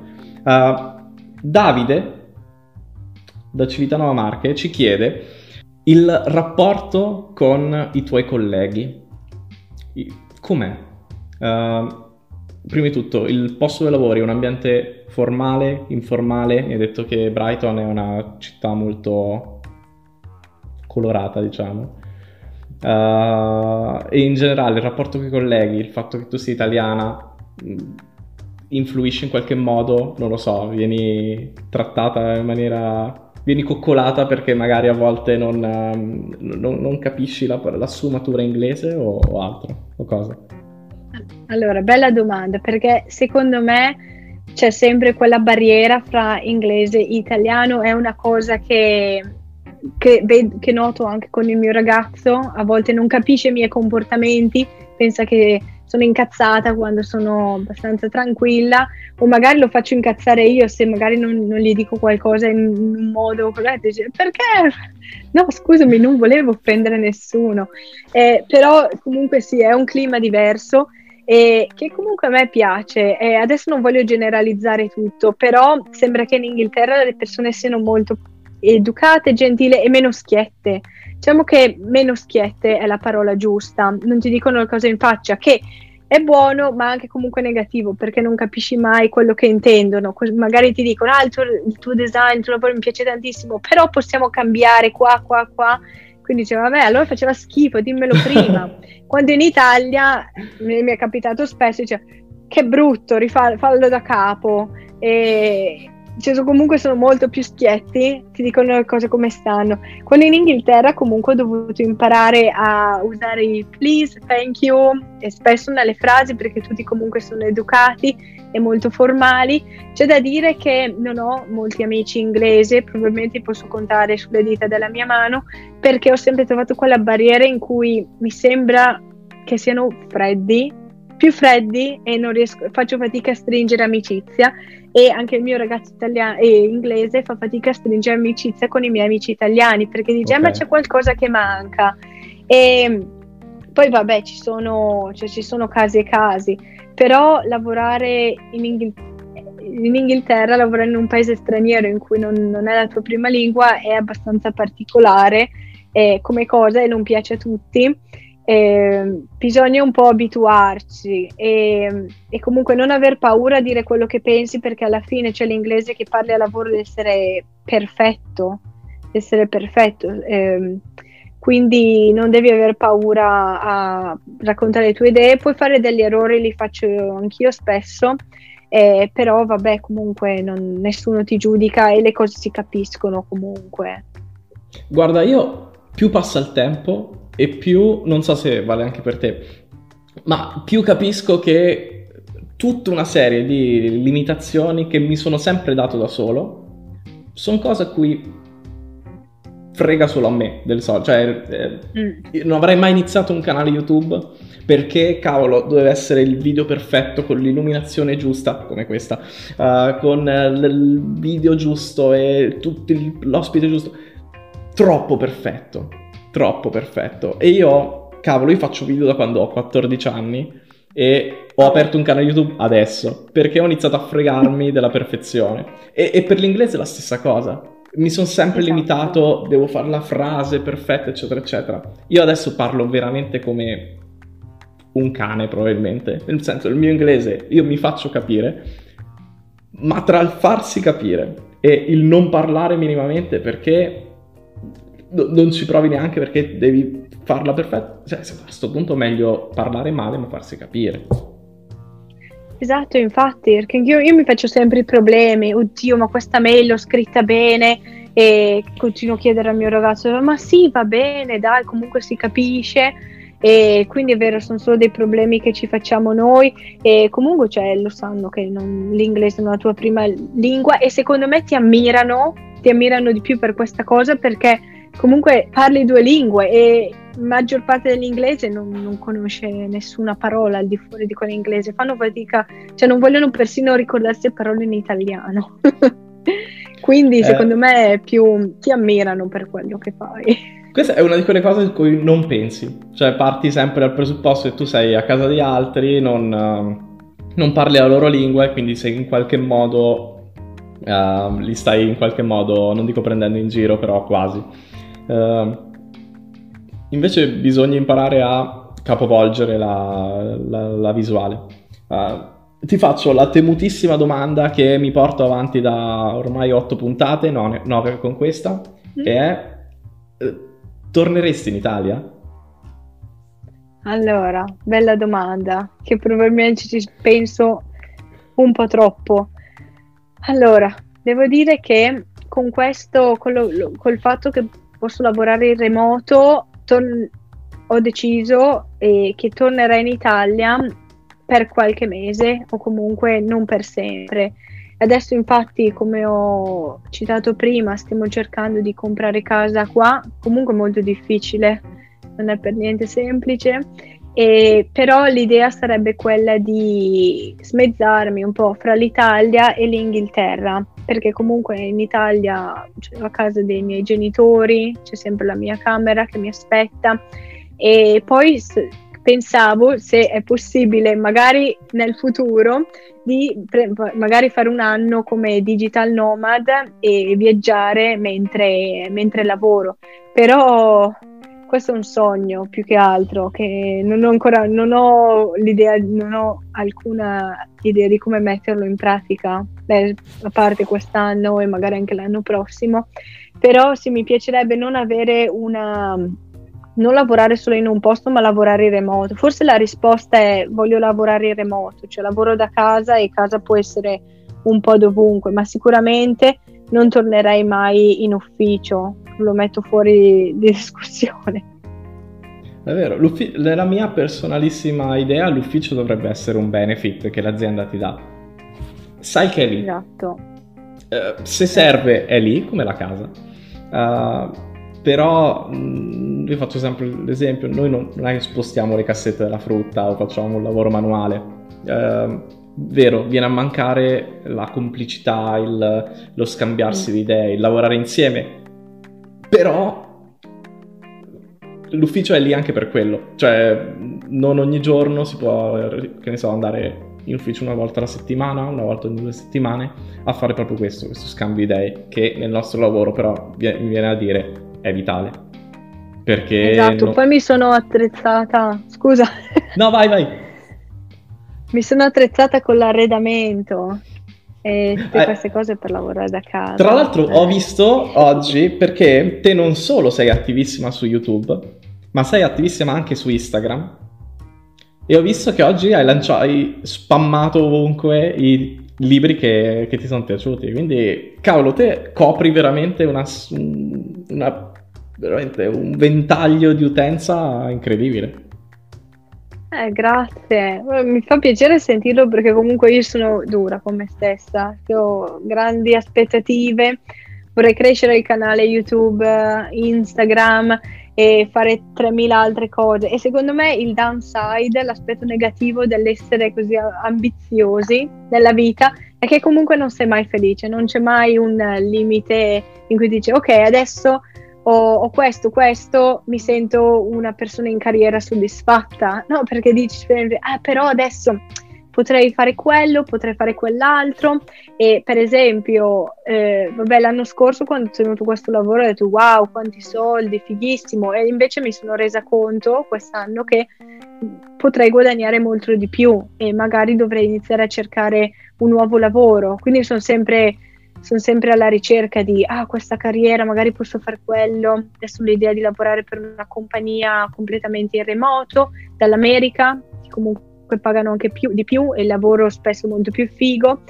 Uh, Davide, da Civitanova Marche, ci chiede il rapporto con i tuoi colleghi. Com'è? Uh, prima di tutto, il posto dove lavori è un ambiente formale, informale? Mi hai detto che Brighton è una città molto colorata, diciamo. Uh, e in generale il rapporto con i colleghi, il fatto che tu sia italiana, influisce in qualche modo, non lo so, vieni trattata in maniera... vieni coccolata perché magari a volte non, non, non capisci la, la, sfumatura inglese o, o altro, o cosa? Allora, bella domanda, perché secondo me c'è sempre quella barriera fra inglese e italiano, è una cosa che, che, che noto anche con il mio ragazzo, a volte non capisce i miei comportamenti, pensa che sono incazzata quando sono abbastanza tranquilla o magari lo faccio incazzare io se magari non, non gli dico qualcosa in un modo corretto dice, perché? No scusami non volevo offendere nessuno. Eh, però comunque sì è un clima diverso e che comunque a me piace. E adesso non voglio generalizzare tutto però sembra che in Inghilterra le persone siano molto educate, gentili e meno schiette Diciamo che meno schiette è la parola giusta, non ti dicono le cose in faccia, che è buono ma anche comunque negativo perché non capisci mai quello che intendono. Magari ti dicono, ah, il tuo, il tuo design, il tuo lavoro mi piace tantissimo, però possiamo cambiare qua, qua, qua. Quindi diceva, vabbè, allora faceva schifo, dimmelo <laughs> prima. Quando in Italia mi è capitato spesso, dice, che brutto, rifallo da capo. E, cioè, comunque sono molto più schietti, ti dicono le cose come stanno. Quando in Inghilterra comunque ho dovuto imparare a usare il please, thank you e spesso nelle frasi perché tutti comunque sono educati e molto formali. C'è da dire che non ho molti amici inglesi, probabilmente posso contare sulle dita della mia mano, perché ho sempre trovato quella barriera in cui mi sembra che siano freddi più freddi e non riesco, faccio fatica a stringere amicizia e anche il mio ragazzo italiano e inglese fa fatica a stringere amicizia con i miei amici italiani perché dice okay. ma c'è qualcosa che manca e poi vabbè ci sono, cioè, ci sono casi e casi però lavorare in Inghilterra in Inghilterra lavorare in un paese straniero in cui non, non è la tua prima lingua è abbastanza particolare eh, come cosa e non piace a tutti eh, bisogna un po' abituarci e, e, comunque non aver paura a dire quello che pensi perché alla fine c'è l'inglese che parli a lavoro di essere perfetto, essere perfetto. Eh, quindi non devi aver paura a raccontare le tue idee, puoi fare degli errori, li faccio anch'io spesso, eh, però vabbè comunque non, nessuno ti giudica e le cose si capiscono comunque. Guarda, io più passa il tempo e più, non so se vale anche per te, ma più capisco che tutta una serie di limitazioni che mi sono sempre dato da solo sono cose a cui frega solo a me del social. Cioè, eh, mm. non avrei mai iniziato un canale YouTube perché, cavolo, doveva essere il video perfetto con l'illuminazione giusta, come questa, uh, con uh, il video giusto e tutto l'ospite giusto. Troppo perfetto troppo perfetto. E io, cavolo, io faccio video da quando ho 14 anni e ho aperto un canale YouTube adesso perché ho iniziato a fregarmi della perfezione. E, e per l'inglese è la stessa cosa. Mi sono sempre esatto. limitato, devo fare la frase perfetta, eccetera, eccetera. Io adesso parlo veramente come un cane, probabilmente. Nel senso, il mio inglese io mi faccio capire, ma tra il farsi capire e il non parlare minimamente perché non ci provi neanche perché devi farla perfetta. Cioè, a questo punto è meglio parlare male ma farsi capire. Esatto, infatti, perché io, io mi faccio sempre i problemi. Oddio, ma questa mail l'ho scritta bene e continuo a chiedere al mio ragazzo, ma sì, va bene, dai, comunque si capisce. E quindi è vero, sono solo dei problemi che ci facciamo noi e comunque cioè, lo sanno che non, l'inglese non è la tua prima lingua e secondo me ti ammirano, ti ammirano di più per questa cosa perché comunque parli due lingue e maggior parte dell'inglese non, non, conosce nessuna parola al di fuori di quell'inglese, fanno fatica, cioè non vogliono persino ricordarsi parole in italiano. <laughs> Quindi eh. secondo me più ti ammirano per quello che fai. Questa è una di quelle cose in cui non pensi, cioè parti sempre dal presupposto che tu sei a casa di altri, non, uh, non parli la loro lingua e quindi sei in qualche modo, uh, li stai in qualche modo, non dico prendendo in giro, però quasi. Uh, invece bisogna imparare a capovolgere la, la, la visuale. Uh, ti faccio la temutissima domanda che mi porto avanti da ormai otto puntate, 9 con questa, mm. che è eh, torneresti in Italia? Allora, bella domanda, che probabilmente ci penso un po' troppo. Allora, devo dire che con questo, col, col fatto che posso lavorare in remoto, tor- ho deciso eh, che tornerò in Italia per qualche mese o comunque non per sempre. Adesso infatti, come ho citato prima, stiamo cercando di comprare casa qua, comunque molto difficile, non è per niente semplice, e, però l'idea sarebbe quella di smezzarmi un po' fra l'Italia e l'Inghilterra perché comunque in Italia c'è la casa dei miei genitori, c'è sempre la mia camera che mi aspetta. E poi pensavo se è possibile magari nel futuro di pre- magari fare un anno come digital nomad e viaggiare mentre, mentre lavoro. Però questo è un sogno più che altro, che non ho ancora, non ho l'idea, non ho alcuna idea di come metterlo in pratica, Beh, a parte quest'anno e magari anche l'anno prossimo, però sì, mi piacerebbe non avere una, non lavorare solo in un posto ma lavorare in remoto. Forse la risposta è voglio lavorare in remoto, cioè lavoro da casa e casa può essere un po' dovunque, ma sicuramente non tornerei mai in ufficio, lo metto fuori di discussione. È vero, nella mia personalissima idea l'ufficio dovrebbe essere un benefit che l'azienda ti dà. Sai che è lì. Esatto. Uh, se serve è lì, come la casa. Uh, però mh, io faccio sempre l'esempio, noi non, non è che spostiamo le cassette della frutta o facciamo un lavoro manuale. Eh, vero, viene a mancare la complicità, il, lo scambiarsi mm. di idee, il lavorare insieme, però l'ufficio è lì anche per quello, cioè non ogni giorno si può, che ne so, andare in ufficio una volta alla settimana, una volta ogni due settimane, a fare proprio questo, questo scambio di idee, che nel nostro lavoro però mi viene a dire è vitale. Perché... Esatto, no... poi mi sono attrezzata, scusa. No, vai, vai. Mi sono attrezzata con l'arredamento e tutte eh, queste cose per lavorare da casa. Tra l'altro eh. ho visto oggi perché te non solo sei attivissima su YouTube, ma sei attivissima anche su Instagram e ho visto che oggi hai, lanciato, hai spammato ovunque i libri che, che, ti sono piaciuti. Quindi, cavolo, te copri veramente, una, una, veramente un ventaglio di utenza incredibile. Eh, grazie. Mi fa piacere sentirlo perché comunque io sono dura con me stessa. Ho grandi aspettative. Vorrei crescere il canale YouTube, Instagram e fare 3.000 altre cose. E secondo me il downside, l'aspetto negativo dell'essere così ambiziosi nella vita, è che comunque non sei mai felice, non c'è mai un limite in cui dici ok, adesso ho, ho questo, questo, mi sento una persona in carriera soddisfatta. No, perché dici, ah, però adesso potrei fare quello, potrei fare quell'altro. E per esempio, eh, vabbè, l'anno scorso quando ho tenuto questo lavoro ho detto wow, quanti soldi, fighissimo. E invece mi sono resa conto quest'anno che potrei guadagnare molto di più e magari dovrei iniziare a cercare un nuovo lavoro, quindi sono sempre sono sempre alla ricerca di ah, questa carriera, magari posso fare quello. Adesso l'idea di lavorare per una compagnia completamente in remoto dall'America, comunque pagano anche più, di più e il lavoro spesso molto più figo.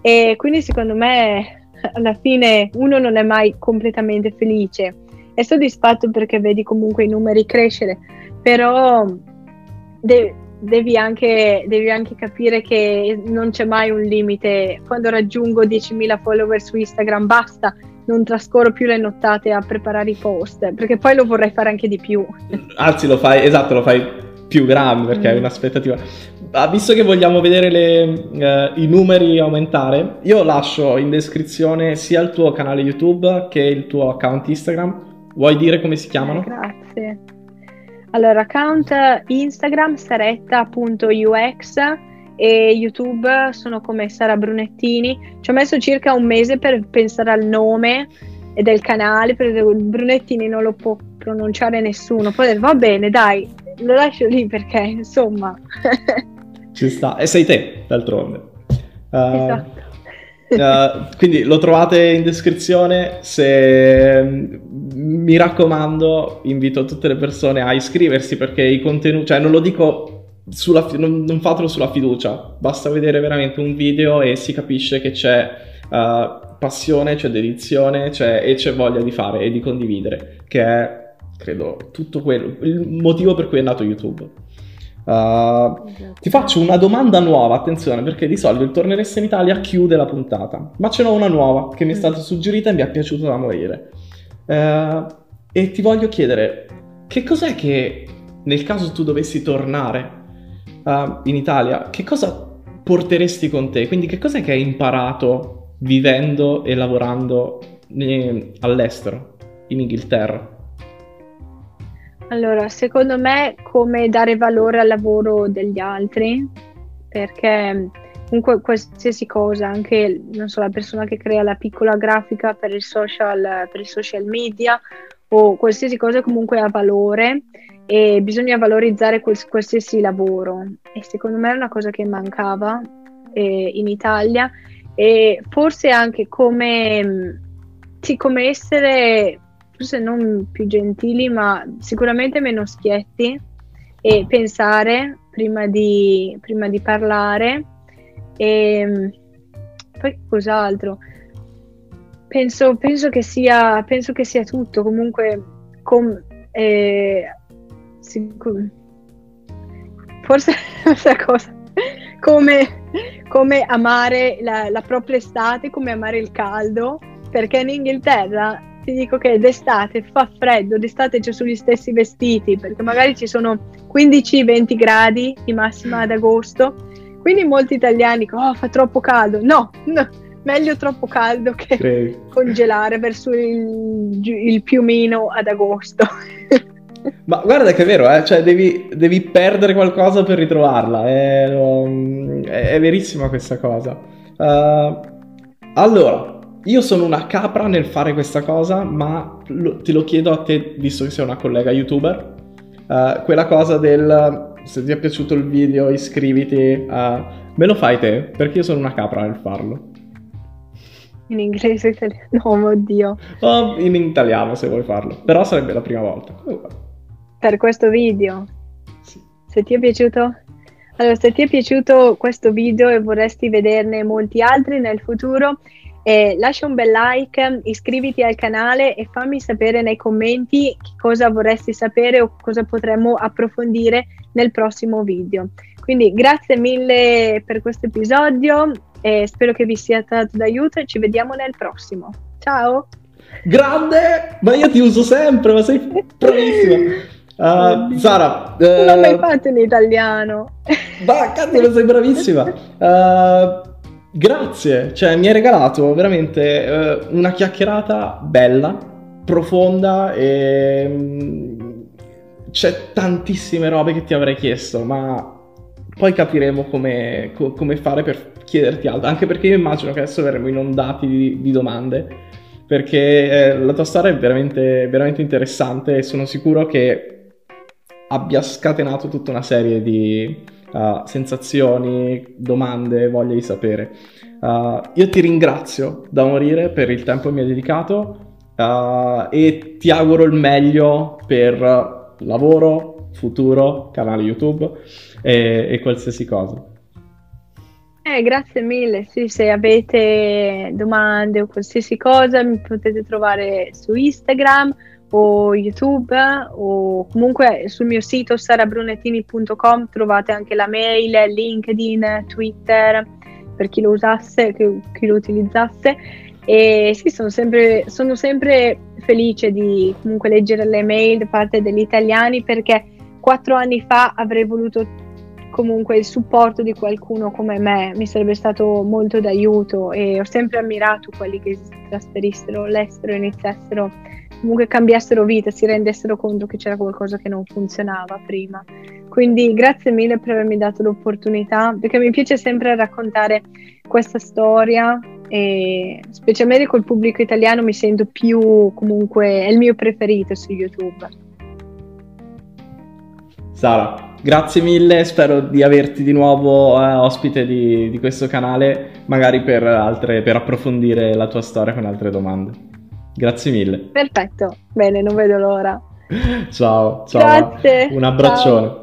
E quindi secondo me alla fine uno non è mai completamente felice. È soddisfatto perché vedi comunque i numeri crescere. Però de- devi, anche, devi anche capire che non c'è mai un limite quando raggiungo 10.000 follower su Instagram basta non trascorro più le nottate a preparare i post perché poi lo vorrei fare anche di più <laughs> anzi lo fai esatto lo fai più grande perché mm. hai un'aspettativa. Ah, visto che vogliamo vedere le, uh, i numeri aumentare, io lascio in descrizione sia il tuo canale YouTube che il tuo account Instagram. Vuoi dire come si chiamano? Grazie. Allora, account Instagram saretta.ux e YouTube sono come Sara Brunettini. Ci ho messo circa un mese per pensare al nome del canale, perché Brunettini non lo può pronunciare nessuno. Poi va bene, dai, lo lascio lì perché insomma <laughs> ci sta e sei te d'altronde uh, esatto uh, quindi lo trovate in descrizione se mi raccomando invito tutte le persone a iscriversi perché i contenuti cioè non lo dico sulla, non, non fatelo sulla fiducia basta vedere veramente un video e si capisce che c'è uh, passione, c'è dedizione c'è, e c'è voglia di fare e di condividere che è credo tutto quello, il motivo per cui è nato YouTube. Uh, ti faccio una domanda nuova, attenzione, perché di solito il Tornereste in Italia chiude la puntata, ma ce n'ho una nuova che mi è stata suggerita e mi è piaciuta da morire. Uh, e ti voglio chiedere, che cos'è che nel caso tu dovessi tornare uh, in Italia, che cosa porteresti con te? Quindi che cos'è che hai imparato vivendo e lavorando all'estero, in Inghilterra? Allora, secondo me come dare valore al lavoro degli altri, perché comunque qualsiasi cosa, anche so, la persona che crea la piccola grafica per social, per i social media o qualsiasi cosa comunque ha valore e bisogna valorizzare quals- qualsiasi lavoro. E secondo me è una cosa che mancava eh, in Italia e forse anche come, sì, come essere forse non più gentili, ma sicuramente meno schietti e pensare prima di, prima di parlare. E poi cos'altro? Penso, penso, che sia, penso che sia tutto. Comunque, com, eh, sicur- forse <laughs> questa cosa come, come amare la, la propria estate, come amare il caldo, perché in Inghilterra ti dico che d'estate fa freddo, d'estate c'è sugli stessi vestiti, perché magari ci sono 15-20 gradi di massima ad agosto, quindi molti italiani dicono, oh, fa troppo caldo. No, no meglio troppo caldo che Credi. congelare verso il, il piumino ad agosto. <laughs> Ma guarda che è vero, eh? cioè devi, devi, perdere qualcosa per ritrovarla, è, è, è verissima questa cosa. Uh, allora, io sono una capra nel fare questa cosa, ma lo, te lo chiedo a te, visto che sei una collega youtuber, uh, quella cosa del se ti è piaciuto il video iscriviti, uh, me lo fai te, perché io sono una capra nel farlo. In inglese, italiano, no, oddio. O in italiano se vuoi farlo, però sarebbe la prima volta. Per questo video? Sì. Se ti è piaciuto? Allora, se ti è piaciuto questo video e vorresti vederne molti altri nel futuro, eh, lascia un bel like, iscriviti al canale e fammi sapere nei commenti cosa vorresti sapere o cosa potremmo approfondire nel prossimo video. Quindi grazie mille per questo episodio e spero che vi sia stato d'aiuto e ci vediamo nel prossimo. Ciao! Grande! Ma io ti uso sempre, ma sei bravissima! Uh, <laughs> Sara, non l'ho mai fatto in italiano. Ma cazzo, sei bravissima. Uh, <laughs> grazie, cioè mi hai regalato veramente uh, una chiacchierata bella, profonda e um, c'è tantissime robe che ti avrei chiesto, ma poi capiremo come, co- come fare per chiederti altro, anche perché io immagino che adesso verremo inondati di, di domande, perché eh, la tua storia è veramente, veramente interessante e sono sicuro che abbia scatenato tutta una serie di uh, sensazioni, domande, voglia di sapere. Uh, io ti ringrazio da morire per il tempo che mi hai dedicato uh, e ti auguro il meglio per lavoro, futuro, canale YouTube e, e qualsiasi cosa. Eh, grazie mille. Sì, se avete domande o qualsiasi cosa mi potete trovare su Instagram o YouTube o comunque sul mio sito sarabrunettini.com trovate anche la mail, LinkedIn, Twitter per chi lo usasse, chi lo utilizzasse. E sì, sono sempre, sono sempre felice di comunque leggere le mail da parte degli italiani perché quattro anni fa avrei voluto comunque il supporto di qualcuno come me. Mi sarebbe stato molto d'aiuto e ho sempre ammirato quelli che si trasferissero all'estero e iniziassero comunque cambiassero vita, si rendessero conto che c'era qualcosa che non funzionava prima. Quindi grazie mille per avermi dato l'opportunità, perché mi piace sempre raccontare questa storia e specialmente col pubblico italiano mi sento più comunque è il mio preferito su YouTube. Sara, grazie mille, spero di averti di nuovo eh, ospite di, di, questo canale, magari per, altre, per approfondire la tua storia con altre domande. Grazie mille. Perfetto, bene, non vedo l'ora. <laughs> ciao, ciao. Grazie. Un abbraccione. Ciao.